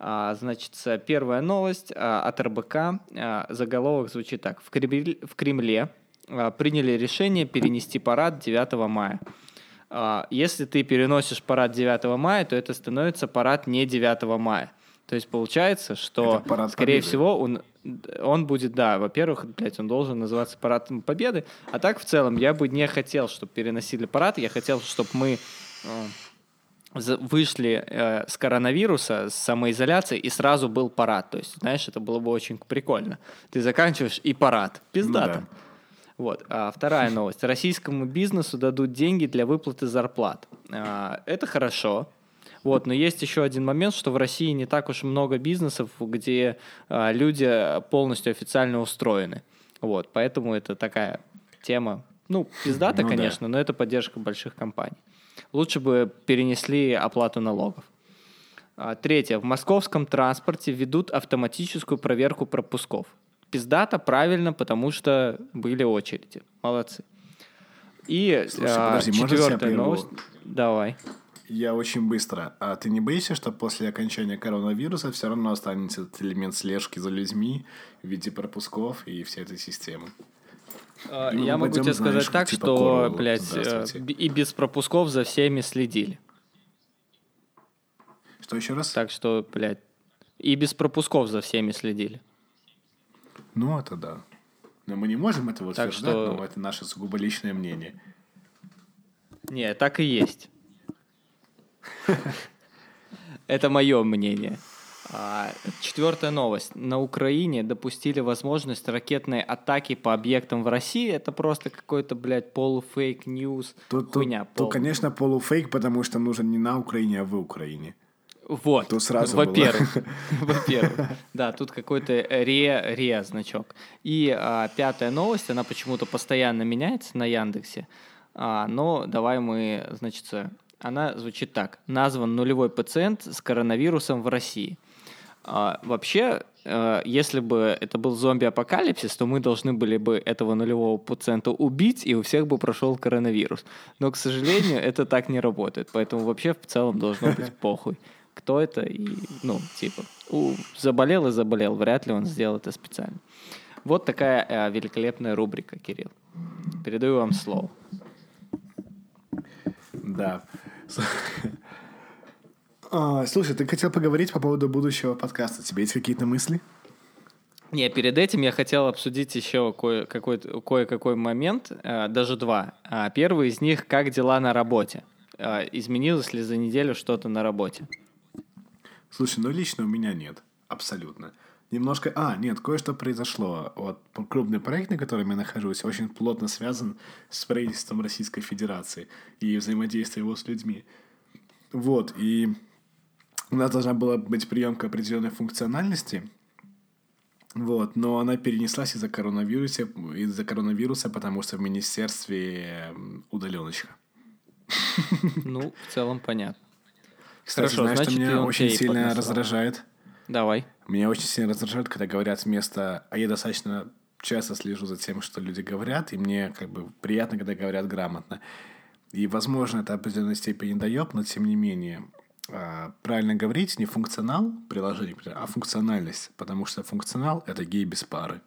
Значит, первая новость от РБК. Заголовок звучит так. В Кремле, в Кремле приняли решение перенести парад 9 мая. Если ты переносишь парад 9 мая, то это становится парад не 9 мая. То есть получается, что, скорее победы. всего, он, он будет, да, во-первых, блядь, он должен называться парадом победы, а так в целом я бы не хотел, чтобы переносили парад, я хотел, чтобы мы э, вышли э, с коронавируса, с самоизоляции, и сразу был парад. То есть, знаешь, это было бы очень прикольно. Ты заканчиваешь и парад. Пиздато. Ну, да. Вот. А вторая новость. Российскому бизнесу дадут деньги для выплаты зарплат. А, это хорошо. Вот, но есть еще один момент, что в России не так уж много бизнесов, где а, люди полностью официально устроены. Вот, поэтому это такая тема, ну, пиздата, ну, конечно, да. но это поддержка больших компаний. Лучше бы перенесли оплату налогов. А, третье. В московском транспорте ведут автоматическую проверку пропусков. Пиздата правильно, потому что были очереди. Молодцы. И Слушай, а, подожди, четвертая новость. Давай. Я очень быстро. А ты не боишься, что после окончания коронавируса все равно останется этот элемент слежки за людьми в виде пропусков и всей этой системы? А, я могу тебе сказать знаешь, так, типа что, кору, блядь, э, и без пропусков за всеми следили. Что еще раз? Так что, блядь, и без пропусков за всеми следили. Ну, это да. Но мы не можем этого утверждать, что... но это наше сугубо личное мнение. Не, так и есть. [laughs] Это мое мнение. А, четвертая новость. На Украине допустили возможность ракетной атаки по объектам в России. Это просто какой-то, блядь, полуфейк ньюс. Тут, хуйня. Тут, тут, конечно, полуфейк, потому что нужен не на Украине, а в Украине. Вот. Тут сразу Во-первых. [laughs] Во-первых. Да, тут какой-то ре, ре значок. И а, пятая новость, она почему-то постоянно меняется на Яндексе. А, но давай мы, значит, она звучит так. Назван нулевой пациент с коронавирусом в России. А, вообще, а, если бы это был зомби-апокалипсис, то мы должны были бы этого нулевого пациента убить, и у всех бы прошел коронавирус. Но, к сожалению, это так не работает. Поэтому вообще в целом должно быть [laughs] похуй, кто это. И, ну, типа, у, заболел и заболел. Вряд ли он сделал это специально. Вот такая а, великолепная рубрика, Кирилл. Передаю вам слово. Да. А, слушай, ты хотел поговорить по поводу будущего подкаста. У тебя есть какие-то мысли? Не, перед этим я хотел обсудить еще кое-какой, кое-какой момент, э, даже два. А, первый из них, как дела на работе? А, изменилось ли за неделю что-то на работе? Слушай, ну лично у меня нет, абсолютно. Немножко... А, нет, кое-что произошло. Вот крупный проект, на котором я нахожусь, очень плотно связан с правительством Российской Федерации и взаимодействием его с людьми. Вот, и у нас должна была быть приемка определенной функциональности, вот, но она перенеслась из-за коронавируса, из-за коронавируса, потому что в министерстве удаленочка. Ну, в целом понятно. Кстати, Хорошо, знаешь, значит, что меня очень сильно раздражает? Давай. Меня очень сильно раздражает, когда говорят вместо... А я достаточно часто слежу за тем, что люди говорят, и мне как бы приятно, когда говорят грамотно. И, возможно, это определенной степени дает, но тем не менее, а, правильно говорить не функционал приложения, а функциональность, потому что функционал — это гей без пары.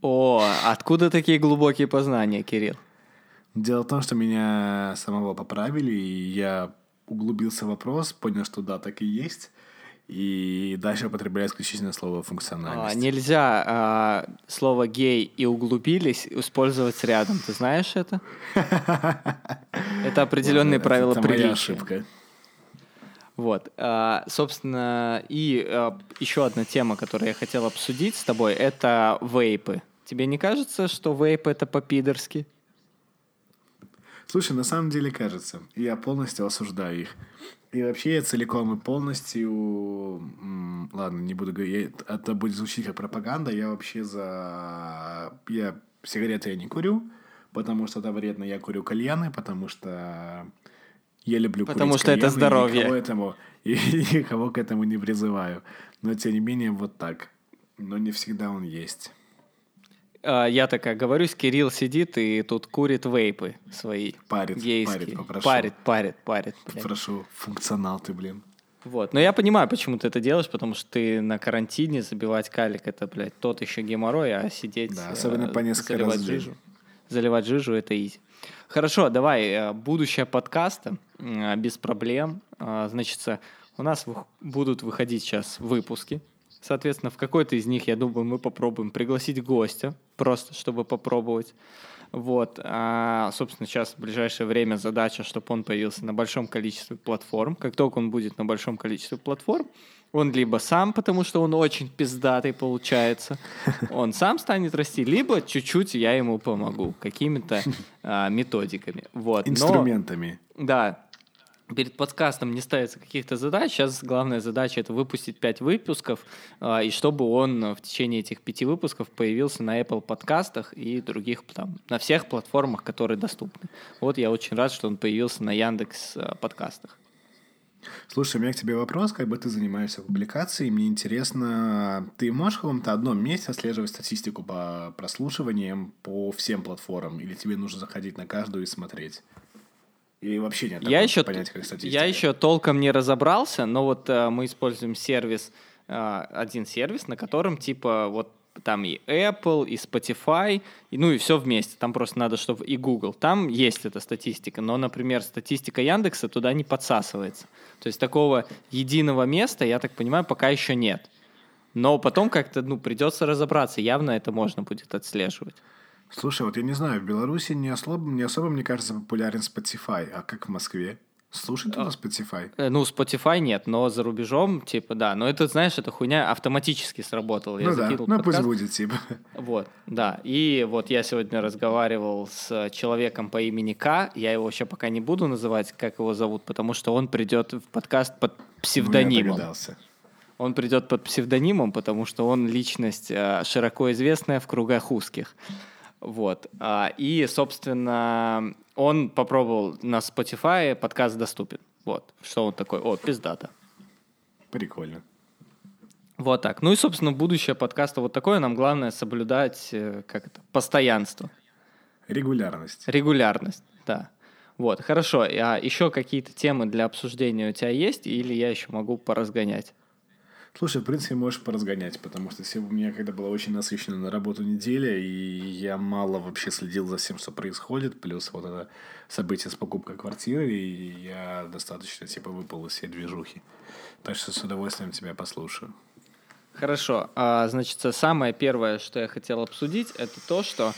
О, откуда такие глубокие познания, Кирилл? Дело в том, что меня самого поправили, и я углубился в вопрос, понял, что да, так и есть, и дальше употребляю исключительно слово функциональность. А, нельзя а, слово гей и углубились использовать рядом. Ты знаешь это? [laughs] Это определенные правила приличия. Это ошибка. Вот, а, собственно, и а, еще одна тема, которую я хотел обсудить с тобой, это вейпы. Тебе не кажется, что вейпы это по-пидорски? Слушай, на самом деле кажется. Я полностью осуждаю их. И вообще я целиком и полностью... Ладно, не буду говорить. Это будет звучать как пропаганда. Я вообще за... Я сигареты я не курю, потому что это вредно. Я курю кальяны, потому что я люблю Потому что это здоровье. И никого, этому, [laughs] и никого к этому не призываю. Но, тем не менее, вот так. Но не всегда он есть. А, я такая говорюсь, Кирилл сидит и тут курит вейпы свои. Парит, гейские. парит, попрошу. Парит, парит, парит. Блин. Прошу, функционал ты, блин. Вот. Но я понимаю, почему ты это делаешь, потому что ты на карантине забивать калик, это, блядь, тот еще геморрой, а сидеть... Да, особенно по несколько раз в жижу. Заливать жижу — это изи. Хорошо, давай, э, будущее подкаста, э, без проблем. Э, значит, у нас будут выходить сейчас выпуски Соответственно, в какой-то из них, я думаю, мы попробуем пригласить гостя, просто чтобы попробовать. Вот. А, собственно, сейчас в ближайшее время задача, чтобы он появился на большом количестве платформ. Как только он будет на большом количестве платформ, он либо сам, потому что он очень пиздатый получается, [laughs] он сам станет расти, либо чуть-чуть я ему помогу какими-то а, методиками. Вот. Инструментами. Но, да, перед подкастом не ставится каких-то задач. Сейчас главная задача это выпустить пять выпусков, а, и чтобы он в течение этих пяти выпусков появился на Apple подкастах и других там, на всех платформах, которые доступны. Вот я очень рад, что он появился на Яндекс а, подкастах. Слушай, у меня к тебе вопрос, как бы ты занимаешься публикацией, мне интересно, ты можешь в каком-то одном месте отслеживать статистику по прослушиваниям по всем платформам, или тебе нужно заходить на каждую и смотреть? И вообще нет я еще, понятия, как статистика. Я еще толком не разобрался, но вот э, мы используем сервис, э, один сервис, на котором типа вот там и Apple, и Spotify, и, ну и все вместе. Там просто надо, чтобы и Google. Там есть эта статистика, но, например, статистика Яндекса туда не подсасывается. То есть такого единого места, я так понимаю, пока еще нет. Но потом как-то, ну, придется разобраться. Явно это можно будет отслеживать. Слушай, вот я не знаю, в Беларуси не особо, не особо, мне кажется, популярен Spotify, а как в Москве? Слушает туда Spotify? Э, ну, Spotify нет, но за рубежом, типа, да. Но это, знаешь, эта хуйня автоматически сработала. Я ну да, ну подкаст. пусть будет, типа. [laughs] Вот, да. И вот я сегодня разговаривал с человеком по имени К. Я его вообще пока не буду называть, как его зовут, потому что он придет в подкаст под псевдонимом. Ну, я он придет под псевдонимом, потому что он личность э, широко известная в кругах узких. Вот. А, и, собственно, он попробовал на Spotify, подкаст доступен. Вот. Что он такой? О, пиздата. Прикольно. Вот так. Ну и, собственно, будущее подкаста вот такое. Нам главное соблюдать, э, как это, постоянство. Регулярность. Регулярность, да. Вот, хорошо. А еще какие-то темы для обсуждения у тебя есть? Или я еще могу поразгонять? Слушай, в принципе, можешь поразгонять, потому что у меня когда была очень насыщена на работу неделя, и я мало вообще следил за всем, что происходит, плюс вот это событие с покупкой квартиры, и я достаточно, типа, выпал из всей движухи. Так что с удовольствием тебя послушаю. Хорошо. А, значит, самое первое, что я хотел обсудить, это то, что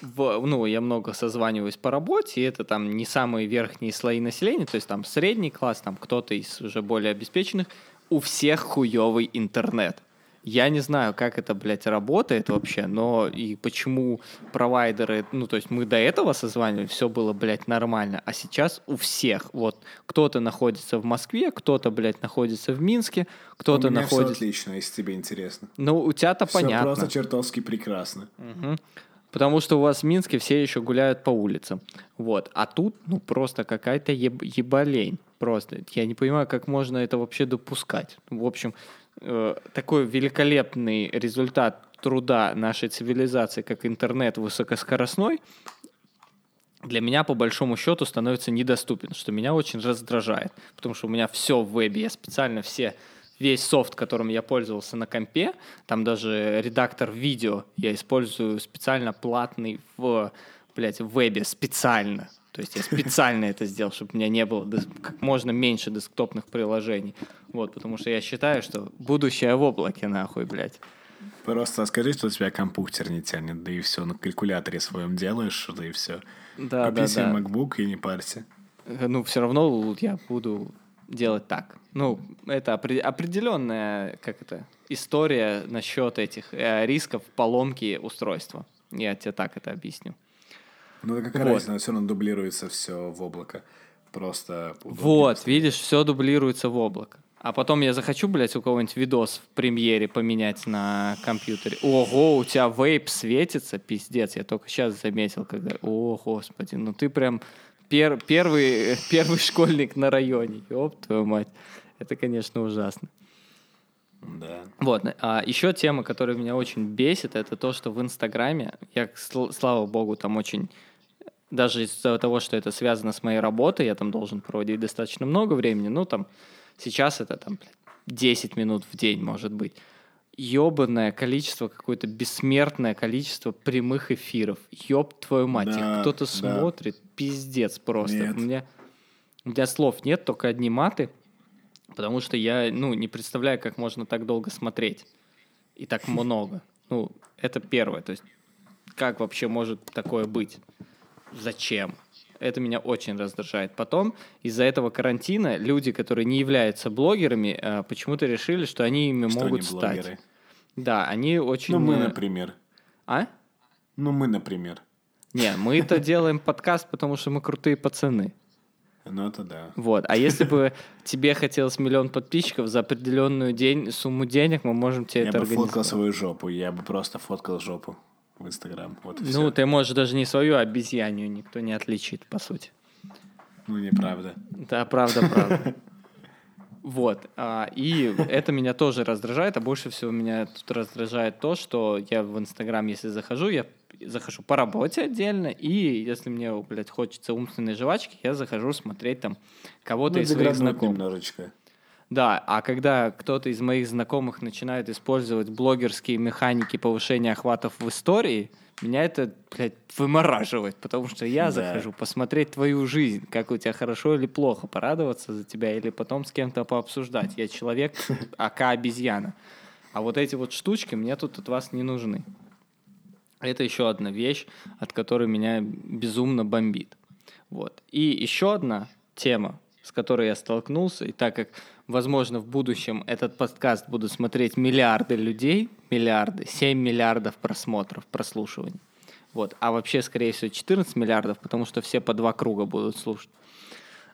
в, ну, я много созваниваюсь по работе, и это там не самые верхние слои населения, то есть там средний класс, там кто-то из уже более обеспеченных, у всех хуёвый интернет. Я не знаю, как это, блядь, работает вообще, но и почему провайдеры, ну, то есть мы до этого созванивали, все было, блядь, нормально, а сейчас у всех, вот, кто-то находится в Москве, кто-то, блядь, находится в Минске, кто-то находится... все отлично, если тебе интересно. Ну, у тебя-то Все понятно. просто чертовски прекрасно. Потому что у вас в Минске все еще гуляют по улицам. Вот. А тут, ну, просто какая-то еб- ебалень. Просто. Я не понимаю, как можно это вообще допускать. В общем, э, такой великолепный результат труда нашей цивилизации, как интернет высокоскоростной, для меня, по большому счету, становится недоступен, что меня очень раздражает. Потому что у меня все в вебе. Я специально все весь софт, которым я пользовался на компе, там даже редактор видео я использую специально платный в, блядь, в вебе, специально. То есть я специально это сделал, чтобы у меня не было как можно меньше десктопных приложений. Вот, потому что я считаю, что будущее в облаке, нахуй, блядь. Просто скажи, что у тебя компьютер не тянет, да и все, на калькуляторе своем делаешь, да и все. Да, Купи да, себе да. MacBook и не парься. Э, Ну, все равно я буду делать так. Ну, это опре- определенная, как это, история насчет этих э, рисков поломки устройства. Я тебе так это объясню. Ну, да какая Вот. разница, все равно дублируется все в облако. Просто... Вот, просто. видишь, все дублируется в облако. А потом я захочу, блядь, у кого-нибудь видос в премьере поменять на компьютере. Ого, у тебя вейп светится, пиздец. Я только сейчас заметил, когда... О, господи, ну ты прям пер- первый, [laughs] первый школьник на районе. Ёб твою мать. Это, конечно, ужасно. Да. Вот, а еще тема, которая меня очень бесит, это то, что в Инстаграме, я, сл- слава богу, там очень, даже из-за того, что это связано с моей работой, я там должен проводить достаточно много времени, ну, там, сейчас это, там, блядь, 10 минут в день, может быть. Ёбанное количество, какое-то бессмертное количество прямых эфиров. Ёб твою мать, их Да, кто-то да. смотрит, пиздец просто. Нет. У меня, у меня слов нет, только одни маты. Потому что я, ну, не представляю, как можно так долго смотреть. И так [laughs] много. Ну, это первое. То есть, как вообще может такое быть? Зачем? Это меня очень раздражает. Потом, из-за этого карантина, люди, которые не являются блогерами, э, почему-то решили, что они ими Что могут они стать. блогеры? Да, они очень... Ну, мы, например. А? Ну, мы, например. Не, мы это [laughs] делаем подкаст, потому что мы крутые пацаны. Ну, это да. Вот. А если бы тебе хотелось миллион подписчиков за определенную день, сумму денег, мы можем тебе Я это бы фоткал организовать. свою жопу, я бы просто фоткал жопу в Инстаграм. Вот и Ну, всё. ты можешь даже не свою, а обезьянью никто не отличит, по сути. Ну, неправда. Да, правда, правда. [laughs] Вот. а, И это меня тоже раздражает, а больше всего меня тут раздражает то, что я в Инстаграм, если захожу, я захожу по работе отдельно, и если мне, блядь, хочется умственной жвачки, я захожу смотреть там кого-то Ну, из своих знакомых. немножечко. Да, а когда кто-то из моих знакомых начинает использовать блогерские механики повышения охватов в истории, меня это, блядь, вымораживает, потому что я Да. захожу посмотреть твою жизнь, как у тебя хорошо или плохо, порадоваться за тебя или потом с кем-то пообсуждать. Я человек, [laughs] ака обезьяна. А вот эти вот штучки мне тут от вас не нужны. Это еще одна вещь, от которой меня безумно бомбит. Вот. И еще одна тема, с которой я столкнулся, и так как, возможно, в будущем этот подкаст будут смотреть миллиарды людей, миллиарды, 7 миллиардов просмотров, прослушиваний. Вот. А вообще, скорее всего, 14 миллиардов, потому что все по два круга будут слушать.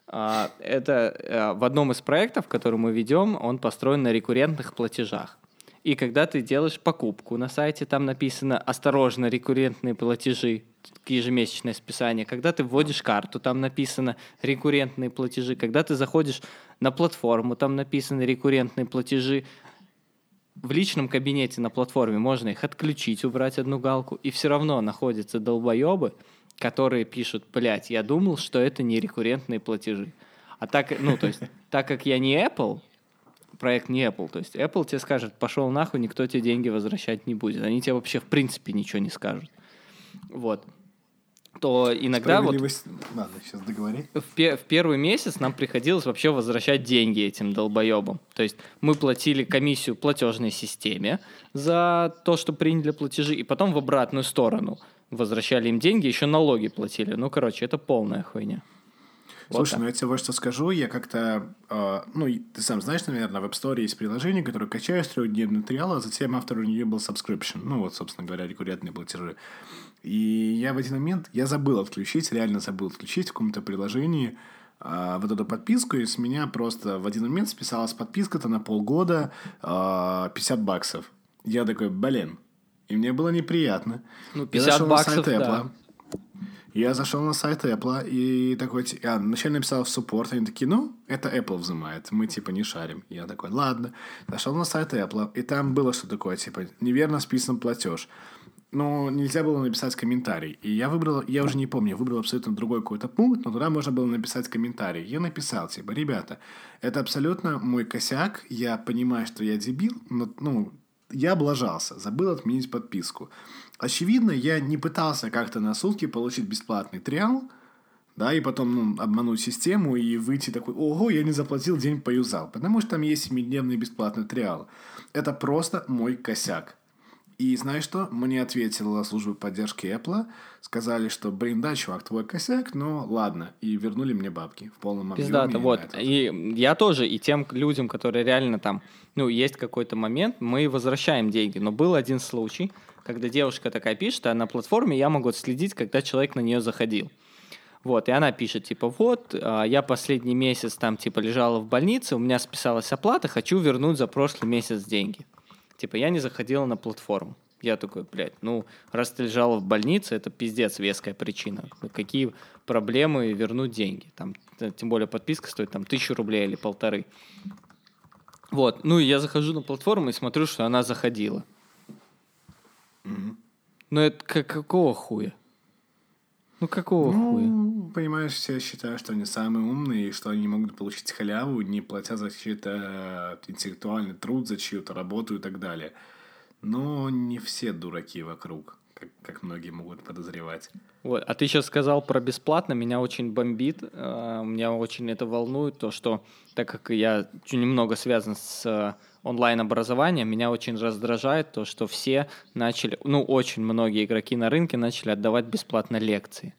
А, Это э, в одном из проектов, который мы ведем, он построен на рекуррентных платежах. И когда ты делаешь покупку на сайте, там написано «Осторожно, рекуррентные платежи», ежемесячное списание. Когда ты вводишь карту, там написано «Рекуррентные платежи». Когда ты заходишь на платформу, там написано «Рекуррентные платежи». В личном кабинете на платформе можно их отключить, убрать одну галку, и все равно находятся долбоебы, которые пишут, блядь, я думал, что это не рекуррентные платежи. А так, ну, то есть, так как я не Apple, проект не Apple, то есть Apple тебе скажет, пошел нахуй, никто тебе деньги возвращать не будет. Они тебе вообще в принципе ничего не скажут. Вот. то иногда вот Ладно, сейчас договори. в, пе- в первый месяц нам приходилось вообще возвращать деньги этим долбоебам. То есть мы платили комиссию платежной системе за то, что приняли платежи, и потом в обратную сторону возвращали им деньги, еще налоги платили. Ну, короче, это полная хуйня. Вот Слушай, так. ну я тебе вот что скажу, я как-то, э, ну, ты сам знаешь, наверное, в App Store есть приложение, которое качаешь трехдневный триал, а затем автор у нее был subscription, ну, вот, собственно говоря, рекуррентные платежи. И я в один момент, я забыл отключить, реально забыл отключить в каком-то приложении а, вот эту подписку, и с меня просто в один момент списалась подписка-то на полгода а, 50 баксов. Я такой, блин, и мне было неприятно. Ну, Я 50 зашел на баксов, да. Я зашел на сайт Apple и такой, ти- а, вначале написал в суппорт, они такие, ну, это Apple взимает, мы типа не шарим. Я такой, ладно. Зашел на сайт Apple, и там было что такое, типа, неверно списан платеж. Но нельзя было написать комментарий. И я выбрал, я уже не помню, выбрал абсолютно другой какой-то пункт, но туда можно было написать комментарий. Я написал, типа, ребята, это абсолютно мой косяк, я понимаю, что я дебил, но, ну, я облажался, забыл отменить подписку. Очевидно, я не пытался как-то на сутки получить бесплатный триал, да, и потом ну, обмануть систему и выйти такой, ого, я не заплатил, день поюзал. Потому что там есть 7-дневный бесплатный триал. Это просто мой косяк. И знаешь что? Мне ответила служба поддержки Apple, сказали, что, блин, да, чувак, твой косяк, но ладно. И вернули мне бабки в полном объеме. Пиздато, и вот. И я тоже, и тем людям, которые реально там, ну, есть какой-то момент, мы возвращаем деньги. Но был один случай, когда девушка такая пишет, а на платформе я могу отследить, когда человек на нее заходил. Вот, и она пишет, типа, вот, а, я последний месяц там, типа, лежала в больнице, у меня списалась оплата, хочу вернуть за прошлый месяц деньги. Типа, я не заходила на платформу. Я такой, блядь, ну, раз ты лежала в больнице, это пиздец веская причина. Ну, Какие проблемы вернуть деньги? Там, т- тем более подписка стоит там тысячу рублей или полторы. Вот, ну и я захожу на платформу и смотрю, что она заходила. Ну это как, какого хуя? Ну какого хуя? Ну, понимаешь, все считают, что они самые умные, и что они могут получить халяву, не платя за чей-то интеллектуальный труд, за чью-то работу и так далее. Но не все дураки вокруг, как, как многие могут подозревать. Вот. А ты сейчас сказал про бесплатно, меня очень бомбит, э, меня очень это волнует, то, что так как я немного связан с э, онлайн-образованием, меня очень раздражает то, что все начали, ну, очень многие игроки на рынке начали отдавать бесплатно лекции.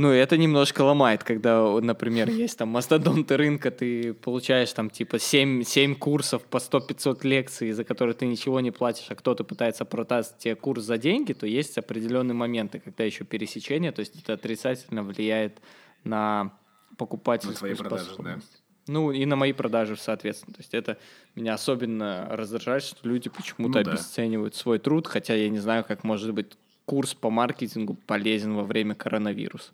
Ну, это немножко ломает, когда, например, есть там мастодонты рынка, ты получаешь там типа 7, 7 курсов по 100-500 лекций, за которые ты ничего не платишь, а кто-то пытается продать тебе курс за деньги, то есть определенные моменты, когда еще пересечение, то есть это отрицательно влияет на покупательскую На твои продажи, да. способность. Ну, и на мои продажи, соответственно. То есть это меня особенно раздражает, что люди почему-то Ну да. обесценивают свой труд, хотя я не знаю, как может быть курс по маркетингу полезен во время коронавируса.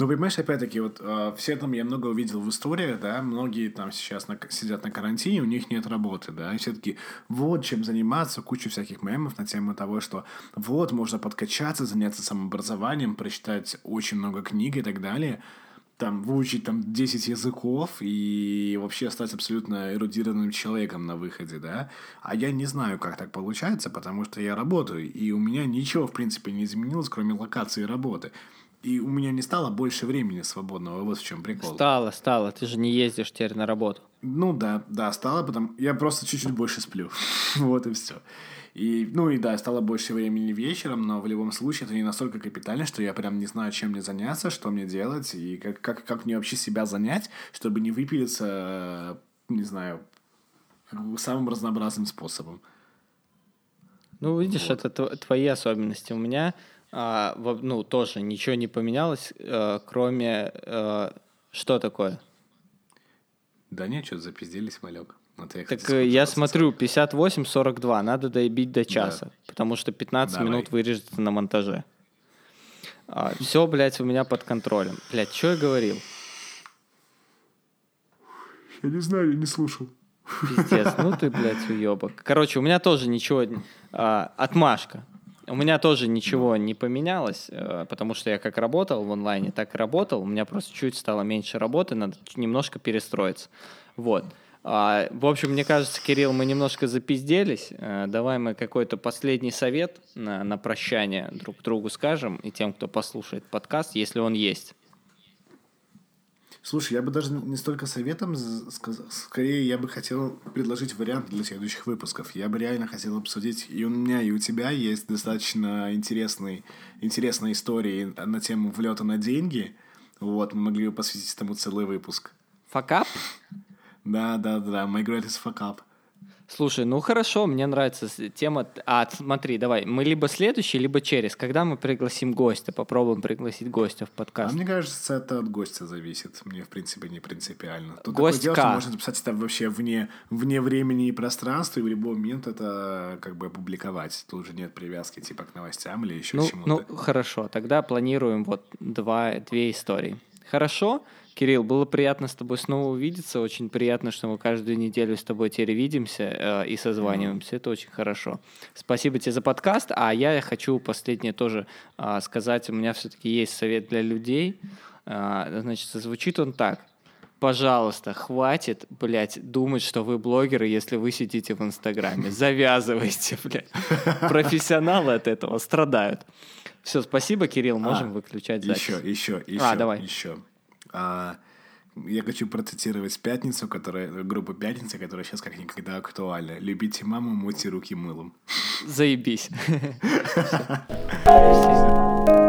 Ну, понимаешь, опять-таки, вот э, все там я много увидел в историях, да, многие там сейчас на- сидят на карантине, у них нет работы, да, и все таки вот чем заниматься, куча всяких мемов на тему того, что вот, можно подкачаться, заняться самообразованием, прочитать очень много книг и так далее, там, выучить там 10 языков и вообще стать абсолютно эрудированным человеком на выходе, да. А я не знаю, как так получается, потому что я работаю, и у меня ничего, в принципе, не изменилось, кроме локации работы. И у меня не стало больше времени свободного, вот в чем прикол. Стало, стало. Ты же не ездишь теперь на работу. Ну да, да, стало, потому я просто чуть-чуть больше сплю. [laughs] вот и все. И, ну и да, стало больше времени вечером, но в любом случае это не настолько капитально, что я прям не знаю, чем мне заняться, что мне делать, и как, как, как мне вообще себя занять, чтобы не выпилиться, э, не знаю, самым разнообразным способом. Ну, видишь, это тв- твои особенности. У меня, а, ну, тоже ничего не поменялось, э, кроме... э, что такое? Да нет, что-то запизделись, малек. Вот я, Так э, я смотрю, 58-42, надо доебить до часа, потому что 15 Давай. минут вырежется на монтаже. все, блядь, у меня под контролем. Блядь, что я говорил? Я не знаю, я не слушал. Пиздец, ну ты, блядь, уебок. Короче, у меня тоже ничего... а, отмашка. У меня тоже ничего не поменялось, э, потому что я как работал в онлайне, так и работал. У меня просто чуть стало меньше работы, надо немножко перестроиться. Вот. А, в общем, мне кажется, Кирилл, мы немножко запизделись. А, давай мы какой-то последний совет на, на прощание друг другу скажем и тем, кто послушает подкаст, если он есть. Слушай, я бы даже не столько советом сказал, скорее я бы хотел предложить вариант для следующих выпусков. Я бы реально хотел обсудить, и у меня, и у тебя есть достаточно интересный, интересные истории на тему влета на деньги. Вот, мы могли бы посвятить этому целый выпуск. Факап? Да, да, да, my greatest fuck up. Слушай, ну хорошо, мне нравится тема. А, смотри, давай, мы либо следующий, либо через. Когда мы пригласим гостя, попробуем пригласить гостя в подкаст. А мне кажется, это от гостя зависит. Мне, в принципе, не принципиально. Тут Гость такое дело, что можно записать это вообще вне, вне времени и пространства, и в любой момент это как бы опубликовать. Тут же нет привязки типа к новостям или еще ну, чему-то. Ну, хорошо, тогда планируем вот два, две истории. Хорошо? Кирилл, было приятно с тобой снова увидеться. Очень приятно, что мы каждую неделю с тобой теперь видимся э, и созваниваемся. Mm-hmm. Это очень хорошо. Спасибо тебе за подкаст. А я хочу последнее тоже э, сказать. У меня все-таки есть совет для людей. Э, значит, звучит он так. Пожалуйста, хватит, блядь, думать, что вы блогеры, если вы сидите в Инстаграме. Завязывайте, [laughs] блядь. Профессионалы от этого страдают. Все, спасибо, Кирилл, можем а, выключать запись. Еще, еще, еще, а, давай. еще. А, я хочу процитировать «Пятницу», которая, группу «Пятница», которая сейчас как никогда актуальна. «Любите маму, мойте руки мылом». Заебись. [laughs]